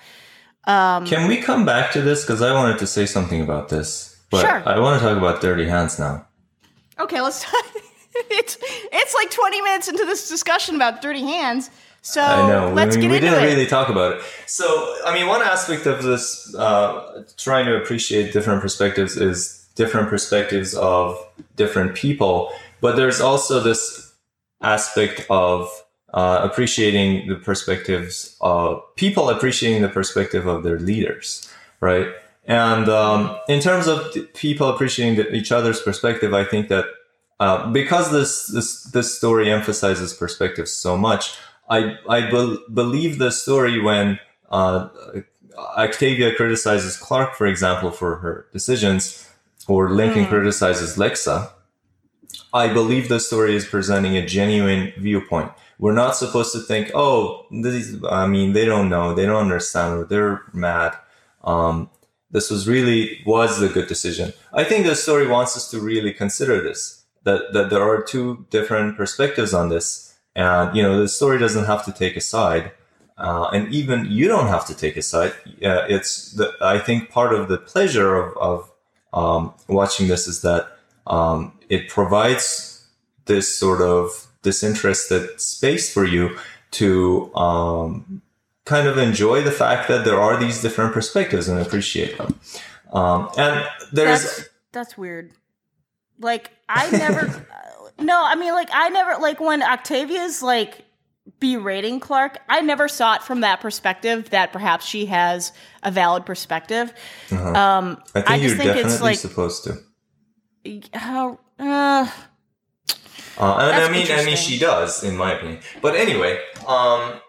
um Can we come back to this? Because I wanted to say something about this. But Sure. I want to talk about Dirty Hands now. Okay, let's. it's it's like twenty minutes into this discussion about dirty hands. So I know. let's we, get we into didn't really talk about it. So, I mean, one aspect of this, uh, trying to appreciate different perspectives, is different perspectives of different people. But there's also this aspect of uh, appreciating the perspectives of people, appreciating the perspective of their leaders, right? And um, in terms of people appreciating the, each other's perspective, I think that uh, because this this this story emphasizes perspective so much, I I bel believe the story when uh, Octavia criticizes Clarke, for example, for her decisions, or Lincoln criticizes Lexa. I believe the story is presenting a genuine viewpoint. We're not supposed to think, oh, these, I mean, they don't know, they don't understand, or they're mad. Um, this was really was a good decision. I think the story wants us to really consider this that that there are two different perspectives on this, and you know the story doesn't have to take a side, uh, and even you don't have to take a side. Uh, it's the I think part of the pleasure of, of um, watching this is that um, it provides this sort of disinterested space for you to um, kind of enjoy the fact that there are these different perspectives and appreciate them. Um, and there's That's that's weird. Like I never. no, I mean like I never like when Octavia's like berating Clarke. I never saw it from that perspective. That perhaps she has a valid perspective. Um, I think I you're just think definitely it's like supposed to. how. Uh, Uh, That's I mean, I mean, she does, in my opinion. But anyway, um,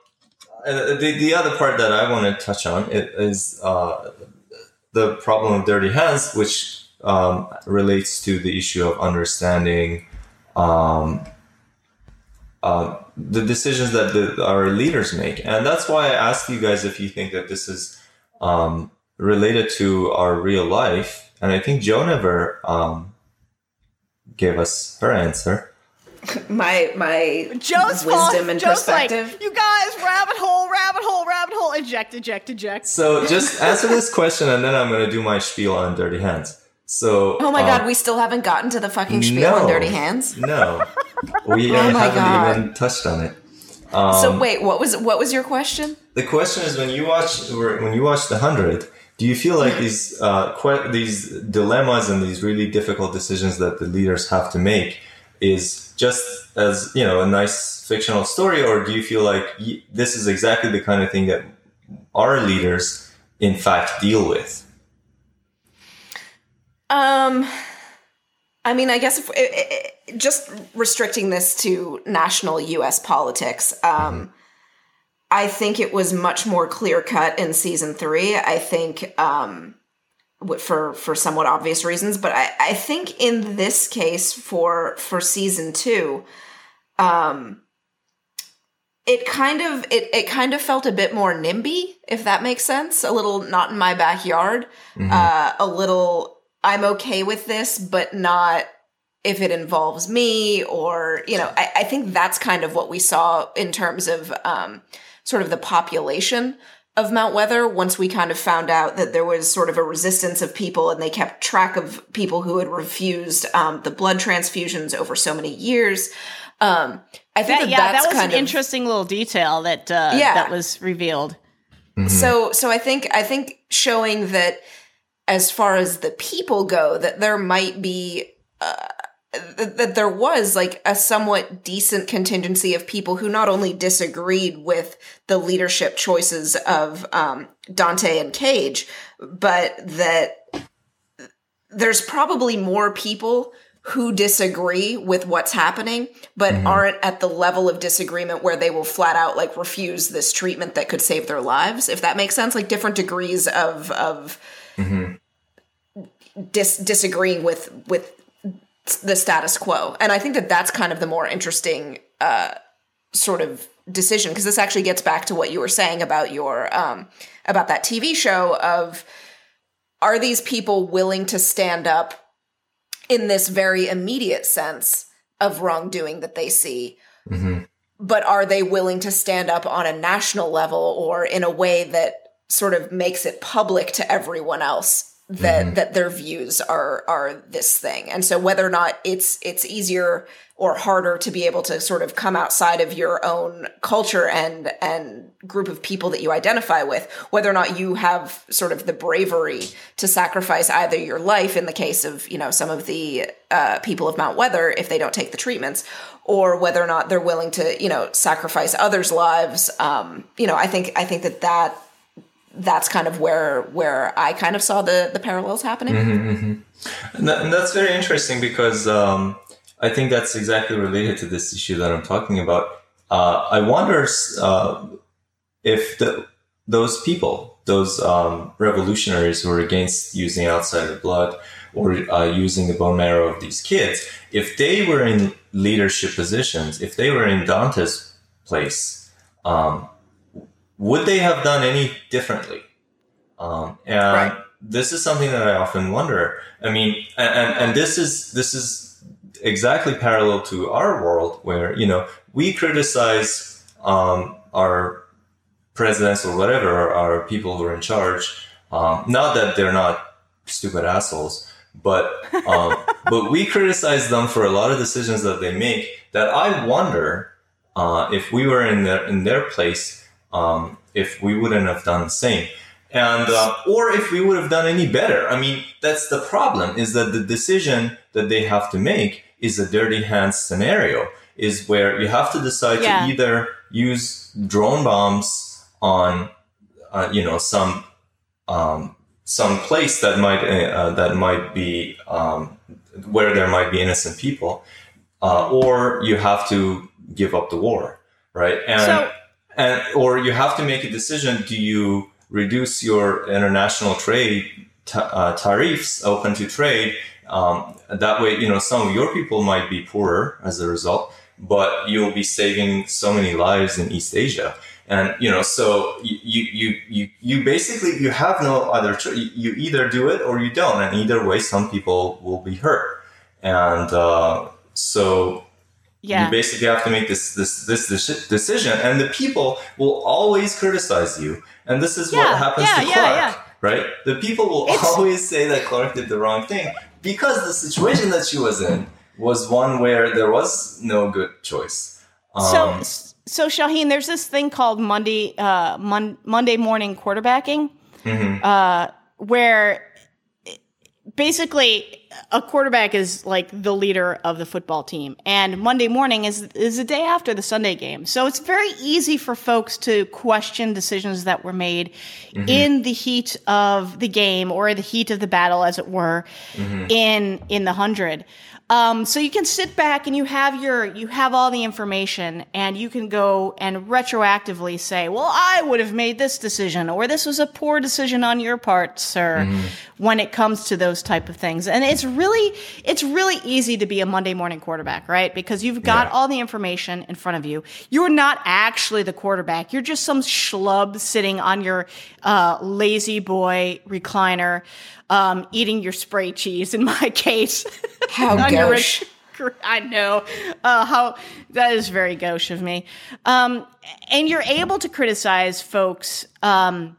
uh, the the other part that I want to touch on is uh, the problem of dirty hands, which um, relates to the issue of understanding um, uh, the decisions that the, our leaders make, and that's why I asked you guys if you think that this is um, related to our real life. And I think Joan ever um, gave us her answer. My my Jo's wisdom and Jo's perspective. like, you guys, rabbit hole, rabbit hole, rabbit hole, eject, eject, eject. So just answer this question, and then I'm going to do my spiel on dirty hands. So oh my um, god, we still haven't gotten to the fucking spiel on dirty hands. no, we Oh haven't God. even touched on it. Um, so wait, what was what was your question? the question is when you watch when you watch the hundred, do you feel like these uh, que- these dilemmas and these really difficult decisions that the leaders have to make is just as you know a nice fictional story, or do you feel like y- this is exactly the kind of thing that our leaders in fact deal with? Um, I mean, I guess if just restricting this to national U.S. politics, um, I think it was much more clear cut in season three. I think, um, for for somewhat obvious reasons, but I, I think in this case for for season two, um, it kind of it it kind of felt a bit more NIMBY, if that makes sense. A little not in my backyard. Uh, a little I'm okay with this, but not if it involves me or you know. I, I think that's kind of what we saw in terms of um, sort of the population of Mount Weather once we kind of found out that there was sort of a resistance of people and they kept track of people who had refused um, the blood transfusions over so many years. Um, I think That, that, yeah, that's that was kind an of interesting little detail that uh, Yeah. that was revealed. so so I think I think showing that as far as the people go that there might be uh, th- that there was like a somewhat decent contingency of people who not only disagreed with the leadership choices of um, Dante and Cage, but that there's probably more people who disagree with what's happening, but aren't at the level of disagreement where they will flat out like refuse this treatment that could save their lives. If that makes sense, like different degrees of of dis- disagreeing with with the status quo, and I think that that's kind of the more interesting uh, sort of decision because this actually gets back to what you were saying about your um, about that TV show of are these people willing to stand up in this very immediate sense of wrongdoing that they see? But are they willing to stand up on a national level or in a way that sort of makes it public to everyone else that that their views are are this thing. And so whether or not it's it's easier or harder to be able to sort of come outside of your own culture and and group of people that you identify with whether or not you have sort of the bravery to sacrifice either your life in the case of you know some of the uh, people of mount weather if they don't take the treatments or whether or not they're willing to you know sacrifice others lives um you know i think i think that that that's kind of where where i kind of saw the the parallels happening And, that, and that's very interesting because um, I think that's exactly related to this issue that I'm talking about. Uh, I wonder uh, if the, those people, those um, revolutionaries who are against using outside blood or uh, using the bone marrow of these kids, if they were in leadership positions, if they were in Dante's place, um, would they have done any differently? Um, and Right. this is something that I often wonder. I mean, and, and, and this is this is exactly parallel to our world, where you know we criticize um, our presidents or whatever, our, our people who are in charge. Um, not that they're not stupid assholes, but um, but we criticize them for a lot of decisions that they make. That I wonder uh, if we were in their in their place, um, if we wouldn't have done the same. and uh, or if we would have done any better i mean that's the problem is that the decision that they have to make is a dirty hands scenario is where you have to decide Yeah. to either use drone bombs on uh, you know some um, some place that might uh, that might be um, where there might be innocent people uh, or you have to give up the war right and So- and or you have to make a decision do you reduce your international trade ta- uh, tariffs open to trade? Um, that way you know some of your people might be poorer as a result but you'll be saving so many lives in east asia. And you know so you you you you basically you have no other choice. You either do it or you don't. And either way some people will be hurt. And uh, so Yeah. you basically have to make this this this deci- decision, and the people will always criticize you. And this is Yeah, what happens yeah, to Clarke, yeah. right? The people will It's- always say that Clarke did the wrong thing because the situation that she was in was one where there was no good choice. So, Um, so Shahin, there's this thing called Monday, uh, Mon- Monday morning quarterbacking, mhm. uh, where basically a quarterback is like the leader of the football team, and Monday morning is is the day after the Sunday game. So it's very easy for folks to question decisions that were made mm-hmm. in the heat of the game or the heat of the battle, as it were, mm-hmm. in in the hundred. Um, so you can sit back and you have your you have all the information and you can go and retroactively say, well, I would have made this decision or this was a poor decision on your part, sir, when it comes to those type of things. And it's really it's really easy to be a Monday morning quarterback, right? Because you've got Yeah. all the information in front of you. You're not actually the quarterback. You're just some schlub sitting on your uh, lazy boy recliner, um, eating your spray cheese. In my case. How gauche. I know uh, how that is very gauche of me. Um, and you're able to criticize folks um,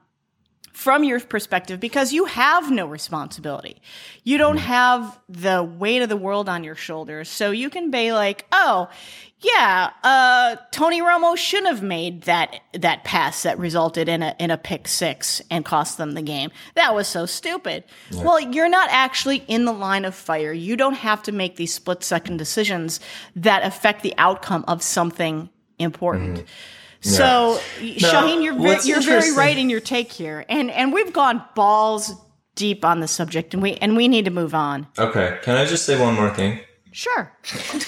from your perspective because you have no responsibility. You don't have the weight of the world on your shoulders. So you can be like, oh, yeah, uh, Tony Romo shouldn't have made that that pass that resulted in a in a pick six and cost them the game. That was so stupid. Well, you're not actually in the line of fire. You don't have to make these split second decisions that affect the outcome of something important. So, Shahin, you're ve- you're very right in your take here, and and we've gone balls deep on the subject, and we and we need to move on. okay, can I just say one more thing? Sure,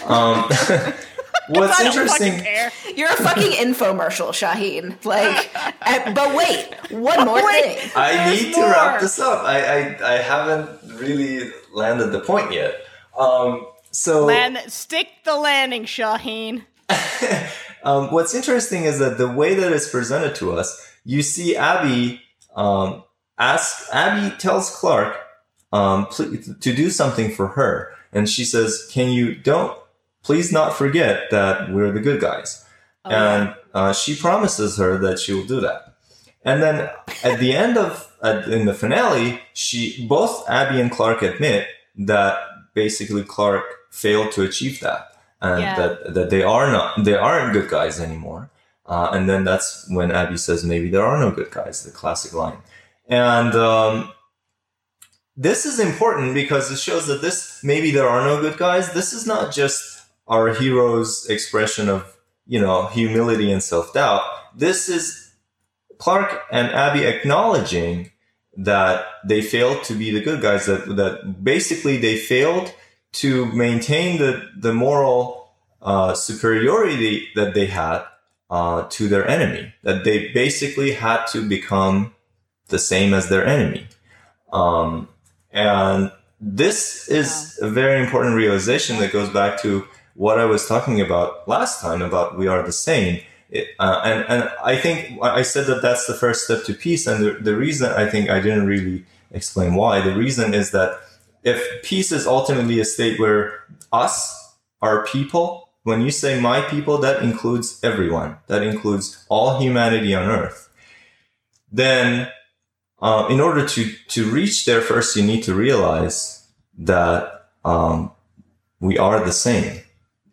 Um, what's I don't fucking interesting? care. You're a fucking infomercial, Shahin. Like, uh, but wait, one more Wait. thing. I There's need to wrap this up. I, I I haven't really landed the point yet. Um, so Land, stick the landing, Shahin. um, what's interesting is that the way that it's presented to us, you see Abby um, ask Abby tells Clarke um, to do something for her, and she says, "Can you don't please not forget that we're the good guys?" and uh, she promises her that she will do that. And then at the end of at, in the finale, she both Abby and Clarke admit that basically Clarke failed to achieve that, and Yeah. that that they are not they aren't good guys anymore. Uh, and then that's when Abby says, "Maybe there are no good guys." The classic line, and um, this is important because it shows that this maybe there are no good guys. This is not just our hero's expression of you know humility and self doubt. This is Clarke and Abby acknowledging that they failed to be the good guys. That that basically they failed to maintain the the moral uh, superiority that they had uh, to their enemy. That they basically had to become the same as their enemy. Um, and this is a very important realization that goes back to what I was talking about last time about we are the same. It, uh, and, and I think I said that that's the first step to peace. And the, the reason I think I didn't really explain why, the reason is that if peace is ultimately a state where us, our people, when you say my people, that includes everyone, that includes all humanity on earth, then uh, in order to, to reach there, first you need to realize that um, we are the same.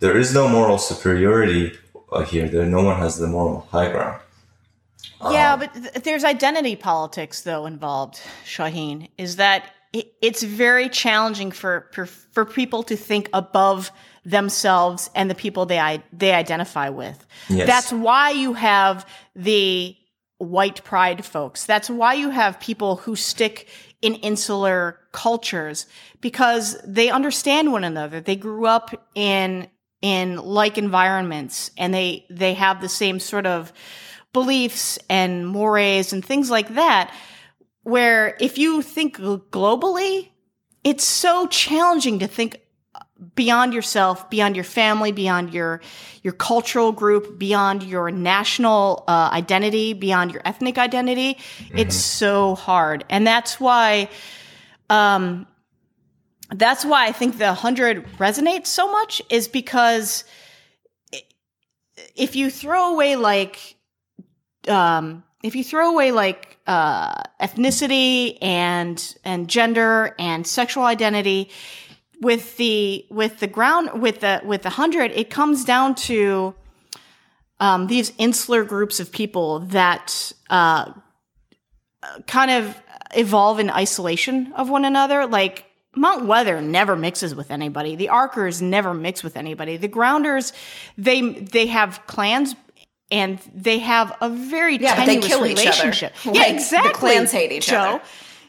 There is no moral superiority uh, here. There, no one has the moral high ground. Yeah, but th- there's identity politics though involved. Shahin is that it, it's very challenging for, for for people to think above themselves and the people they they identify with. Yes. That's why you have the white pride folks. That's why you have people who stick in insular cultures because they understand one another. They grew up in in like environments and they they have the same sort of beliefs and mores and things like that where if you think globally it's so challenging to think beyond yourself beyond your family beyond your your cultural group beyond your national uh, identity beyond your ethnic identity mm-hmm. it's so hard and that's why um that's why i think the 100 resonates so much is because if you throw away like um if you throw away like uh, ethnicity and and gender and sexual identity with the with the ground with the with the hundred, it comes down to um, these insular groups of people that uh, kind of evolve in isolation of one another. Like Mount Weather never mixes with anybody. The Arkers never mix with anybody. The Grounders, they they have clans and they have a very yeah, tenuous they kill relationship. Each other. Yeah, like, exactly. The clans hate each Jo. other.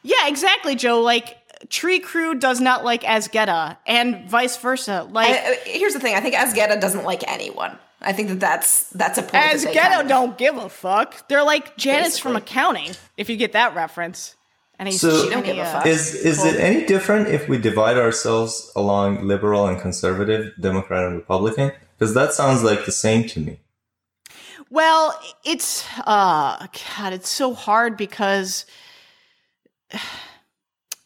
Yeah, exactly, Jo. Like Trikru does not like Azgeda, and vice versa. Like, I, I, here's the thing: I think Azgeda doesn't like anyone. I think that that's that's a point. Azgeda kind of, don't give a fuck. They're like Janice basically. from accounting, if you get that reference. And he's so don't give a fuck. Is is it any different if we divide ourselves along liberal and conservative, Democrat and Republican? Because that sounds like the same to me. Well, it's uh god, it's so hard because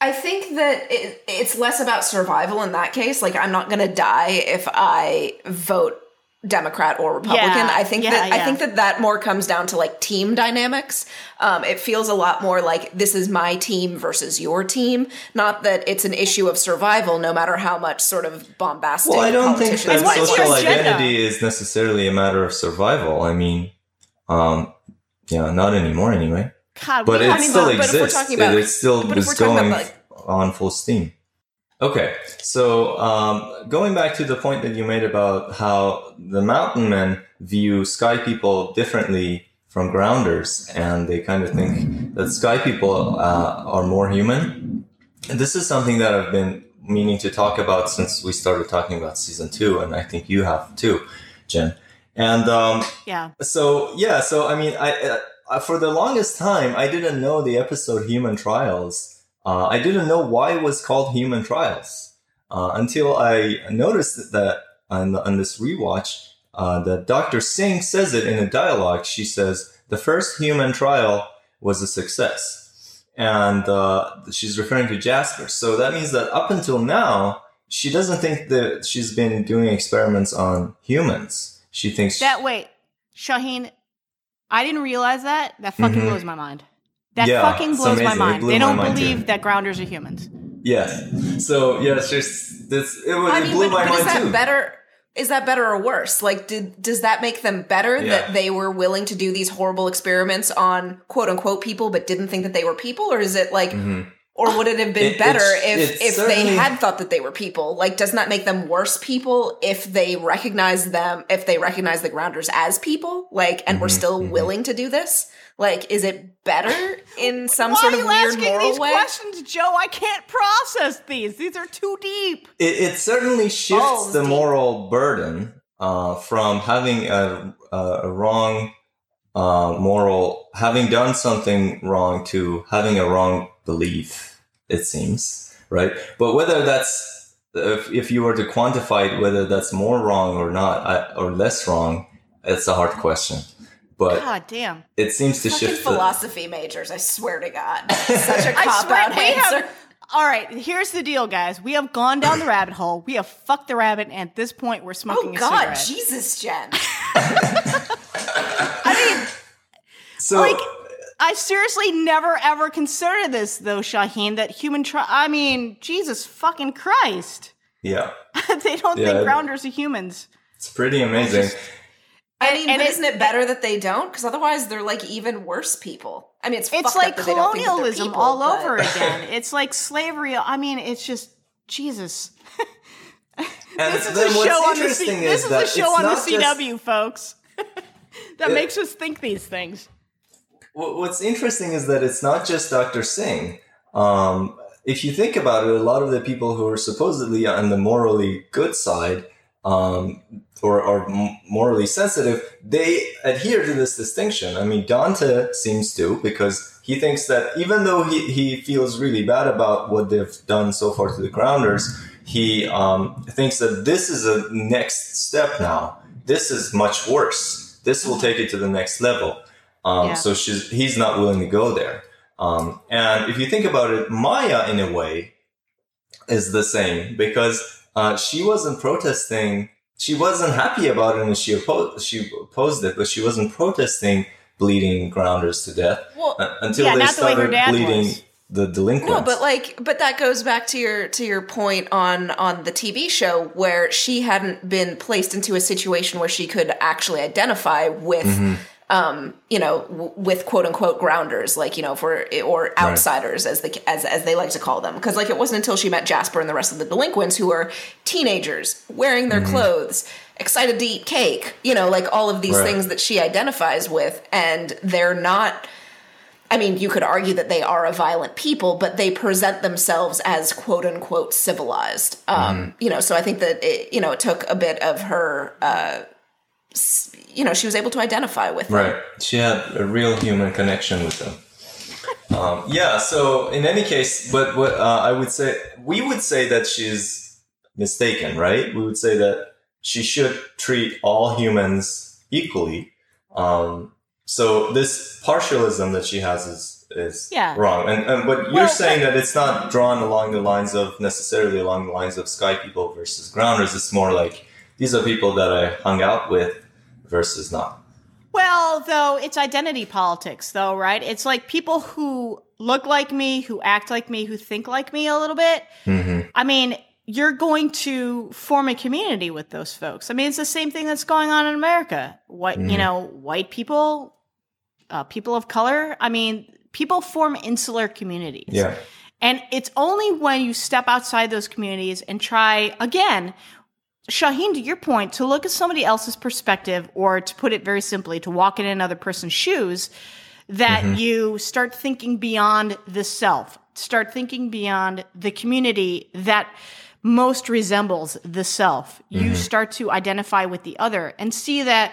I think that it, it's less about survival in that case. Like I'm not going to die if I vote Democrat or Republican. Yeah, I think yeah, that yeah. I think that that more comes down to like team dynamics. Um, it feels a lot more like this is my team versus your team. Not that it's an issue of survival, no matter how much sort of bombastic. Well, I don't think that social identity is necessarily a matter of survival. I mean, um, yeah, not anymore anyway. God, but it still about, exists. About, it, it still is going about, like, on full steam. Okay, so um, going back to the point that you made about how the mountain men view sky people differently from grounders, and they kind of think that sky people uh, are more human. And this is something that I've been meaning to talk about since we started talking about season two, and I think you have too, Jen. And um, yeah, so yeah, so I mean, I uh, for the longest time I didn't know the episode Human Trials uh, I didn't know why it was called Human Trials uh, until I noticed that on, on this rewatch, uh, that Dr. Tsing says it in a dialogue. She says, the first human trial was a success. And uh, she's referring to Jasper. So that means that up until now, she doesn't think that she's been doing experiments on humans. She thinks that. Wait, Shahin, I didn't realize that. That fucking mm-hmm. blows my mind. That yeah, fucking blows my mind. They don't believe too. that grounders are humans. Yes. So yeah, it's just this. It, I it blew but, my but mind is that too. Better. Is that better or worse? Like, did does that make them better yeah. that they were willing to do these horrible experiments on quote unquote people, but didn't think that they were people, or is it like? Mm-hmm. Or would it have been it, better if if they had thought that they were people? Like, doesn't that make them worse people if they recognize them, if they recognize the grounders as people? Like, and mm-hmm, we're still mm-hmm. willing to do this? Like, is it better in some Why sort of weird moral these way? questions, Jo? I can't process these. These are too deep. It, it certainly shifts oh, the deep. moral burden uh, from having a, a wrong uh, moral, having done something wrong, to having a wrong belief. It seems right, but whether that's if, if you were to quantify it, whether that's more wrong or not, or less wrong, it's a hard question. But God damn, it seems to Fucking shift. philosophy the- majors, I swear to God, such a cop out answer. Have, all right, here's the deal, guys. We have gone down the rabbit hole. We have fucked the rabbit, and at this point, we're oh, smoking. Oh God, cigarette. Jesus, Jen. I mean, so like. I seriously never ever considered this though, Shahin, that human tri- I mean, Jesus fucking Christ. Yeah. they don't yeah, think grounders are humans. It's pretty amazing. I And- mean, and but it- isn't it better that they don't? Because otherwise, they're like even worse people. I mean, it's it's like up that they don't think that they're colonialism people, all but- over again. It's like slavery. I mean, it's just Jesus. And This is then a what's show on the C- interesting this is is a show on the not just- CW, folks. that It- makes us think these things. Wh- What's interesting is that it's not just Dr. Tsing. Um, if you think about it, a lot of the people who are supposedly on the morally good side um, or are morally sensitive, they adhere to this distinction. I mean, Dante seems to because he thinks that even though he, he feels really bad about what they've done so far to the grounders, he um, thinks that this is a next step now. This is much worse. This will take it to the next level. Um, Yeah. So she's, he's not willing to go there. Um, and if you think about it, Maya, in a way, is the same because uh, she wasn't protesting. She wasn't happy about it, and she opposed. She opposed it, but she wasn't protesting bleeding grounders to death Well, uh, until Yeah, they not the started bleeding was. the delinquents. No, but like, but that goes back to your to your point on on the TV show where she hadn't been placed into a situation where she could actually identify with, um, you know, w- with quote unquote grounders, like you know, for or outsiders as the as as they like to call them, because like it wasn't until she met Jasper and the rest of the delinquents who were teenagers wearing their clothes. Excited to eat cake, you know, like all of these Right. things that she identifies with, and they're not I mean, you could argue that they are a violent people, but they present themselves as quote unquote civilized. Um, You know, so I think that it, you know it took a bit of her. Uh, you know, she was able to identify with them. Right. She had a real human connection with them. Um, yeah. So in any case, but what uh, I would say, we would say that she's mistaken, right? We would say that she should treat all humans equally. Um, so this partialism that she has is is Yeah. wrong. And, and but you're Well, saying that it's not drawn along the lines of necessarily along the lines of sky people versus grounders. It's more like these are people that I hung out with versus not. Well, though, it's identity politics, though, right? It's like people who look like me, who act like me, who think like me a little bit. Mm-hmm. I mean, you're going to form a community with those folks. I mean, it's the same thing that's going on in America. What, you Mhm. know, white people, uh, people of color. I mean, people form insular communities. Yeah. And it's only when you step outside those communities and try again, Shahin, to your point, to look at somebody else's perspective, or to put it very simply, to walk in another person's shoes, that mm-hmm. you start thinking beyond the self, start thinking beyond the community that most resembles the self. You mm-hmm. start to identify with the other and see that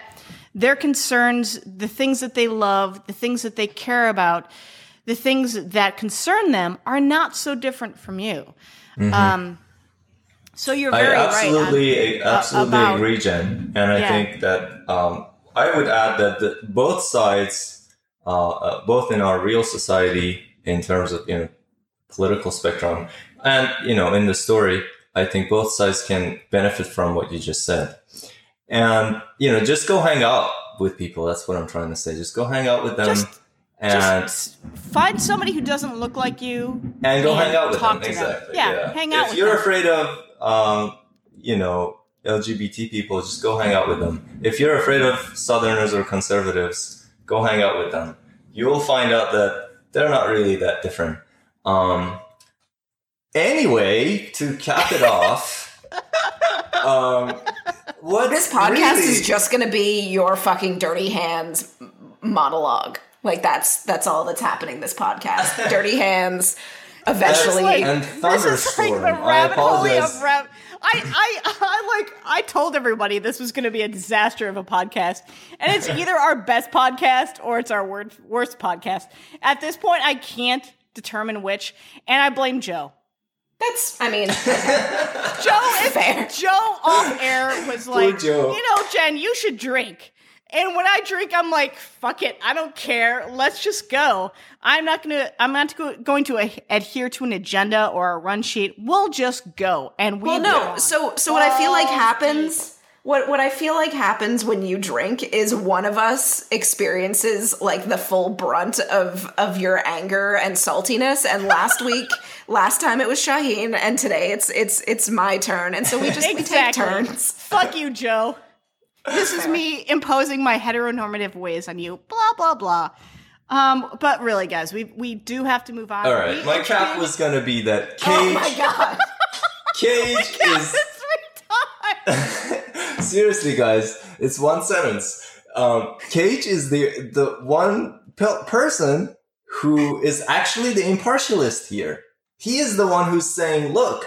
their concerns, the things that they love, the things that they care about, the things that concern them are not so different from you. Mm-hmm. Um, so you're I absolutely, right. on- absolutely about- agree, Jen. And I Yeah. think that um, I would add that the, both sides, uh, uh, both in our real society, in terms of you know political spectrum, and you know in the story, I think both sides can benefit from what you just said. And you know, just go hang out with people. That's what I'm trying to say. Just go hang out with them. Just- and Just find somebody who doesn't look like you. and go and hang out with them. Exactly. Yeah, hang out If you're them. afraid of, um, you know, LGBT people, just go hang out with them. If you're afraid of Southerners or conservatives, go hang out with them. You will find out that they're not really that different. Um, anyway, to cap it off, um, what This podcast really- is just going to be your fucking dirty hands monologue. Like that's that's all that's happening this podcast. dirty hands. Eventually, like- and This is like thunderstorm. the I rabbit hole of rab- I, I, I like. I told everybody this was going to be a disaster of a podcast, and it's either our best podcast or it's our wor- worst podcast. At this point, I can't determine which, and I blame Jo. that's. I mean, Jo is Fair. Jo off air was like, Jo. you know, Jen, you should drink. And when I drink, I'm like, fuck it, I don't care. Let's just go. I'm not gonna. I'm not go- going to a- adhere to an agenda or a run sheet. We'll just go. And we well, no. went. So, so what I feel like oh, happens. What what I feel like happens when you drink is one of us experiences like the full brunt of of your anger and saltiness. And last week, last time it was Shahin, and today it's it's it's my turn. And so we just we take turns. Fuck you, Jo. This is me imposing my heteronormative ways on you. Blah blah blah. Um, but really, guys, we we do have to move on. All right, We- my cap was gonna be that Cage. Oh my god. Cage is It's retarded. seriously, guys. It's one sentence. Um, Cage is the the one pe- person who is actually the impartialist here. He is the one who's saying, "Look,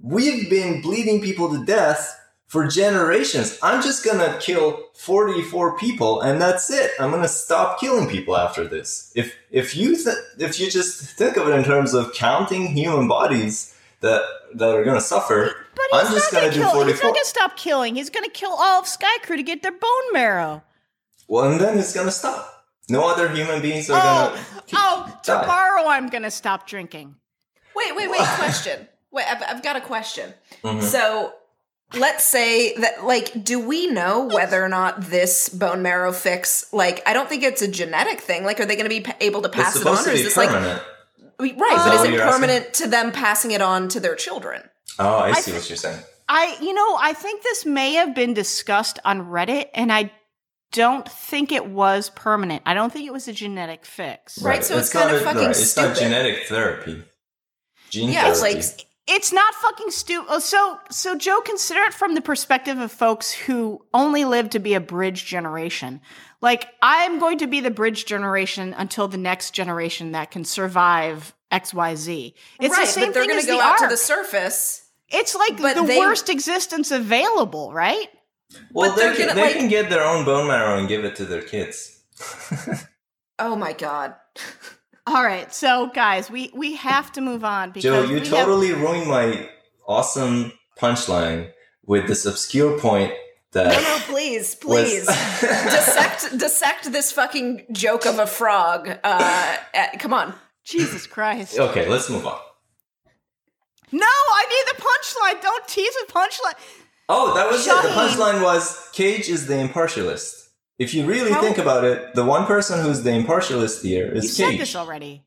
we've been bleeding people to death." For generations, I'm just gonna kill 44 people, and that's it. I'm gonna stop killing people after this. If if you th- if you just think of it in terms of counting human bodies that that are gonna suffer, But he's I'm just not gonna gonna do kill. He's not gonna stop killing. He's gonna kill all of Skaikru to get their bone marrow. Well, and then it's gonna stop. No other human beings are Oh, gonna. oh! die. Tomorrow I'm gonna stop drinking. Wait, wait, wait. Question. Wait, I've, I've got a question. Mhm. So, let's say that, like, do we know whether or not this bone marrow fix, like, I don't think it's a genetic thing. Like, are they going to be able to It's pass it on, supposed or to is be this like permanent. right? that But is oh, it you're asking? permanent to them passing it on to their children? oh, I I see what you're saying. I, you know, I think this may have been discussed on Reddit, and I don't think it was permanent. I don't think it was a genetic fix. Right, so it's kind of a- fucking It's not genetic therapy. Gene Yeah, it's therapy. like It's not fucking stupid. Oh, so, so Jo, consider it from the perspective of folks who only live to be a bridge generation. Like, I'm going to be the bridge generation until the next generation that can survive X, Y, Z. It's right, the same but they're gonna go the out to the surface. It's like the they- worst existence available, right? well, but they, they're can, gonna, they like- can get their own bone marrow and give it to their kids. Oh my god. All right, so guys, we we have to move on because Jo, you we have- totally ruined my awesome punchline with this obscure point No, that no, please, was- please. dissect dissect this fucking joke of a frog. Uh, eh, come on. Jesus Christ. okay, let's move on. No, I need the punchline. Don't tease a punchline. Oh, that was it. The punchline was Cage is the impartialist. If you really How- think about it, the one person who's the impartialist here You is said Cage. this already.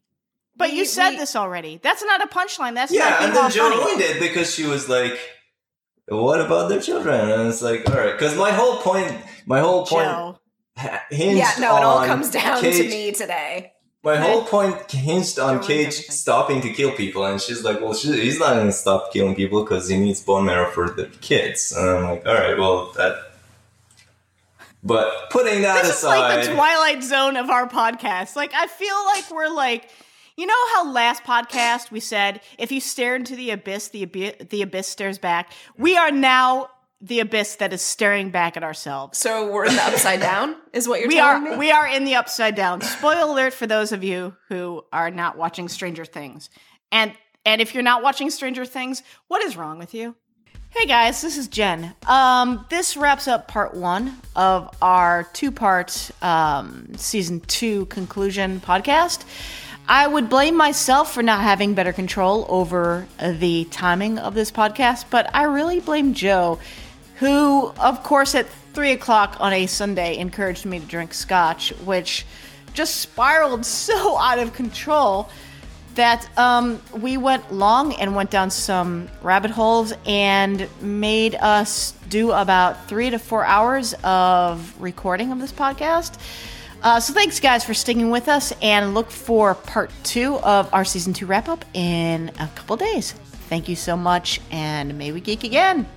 But We- you said we- this already. That's not a punchline. That's yeah, not being and then all Jo ruined it because she was like, "What about their children?" And it's like, all right, because my whole point, my whole point Jo. hinged Yeah, no, it all comes down Cage, to me today. My whole point hinged on Ruins Cage everything. stopping to kill people, and she's like, "Well, she, he's not going to stop killing people because he needs bone marrow for the kids." And I'm like, "All right, well, that." But putting that This is like the twilight zone of our podcast. Like I feel like we're like you know how last podcast we said if you stare into the abyss, the abyss, the abyss stares back. We are now the abyss that is staring back at ourselves. So we're in the upside down, is what you're We telling are me? we are in the upside down. Spoiler alert for those of you who are not watching Stranger Things. And and if you're not watching Stranger Things, what is wrong with you? Hey guys, this is Jen. Um, this wraps up part one of our two-part um, season two conclusion podcast. I would blame myself for not having better control over the timing of this podcast, but I really blame Jo, who, of course, at three o'clock on a Sunday encouraged me to drink scotch, which just spiraled so out of control that um, we went long and went down some rabbit holes and made us do about three to four hours of recording of this podcast. Uh, so thanks, guys, for sticking with us, and look for part two of our season two wrap up in a couple days. Thank you so much, and may we geek again.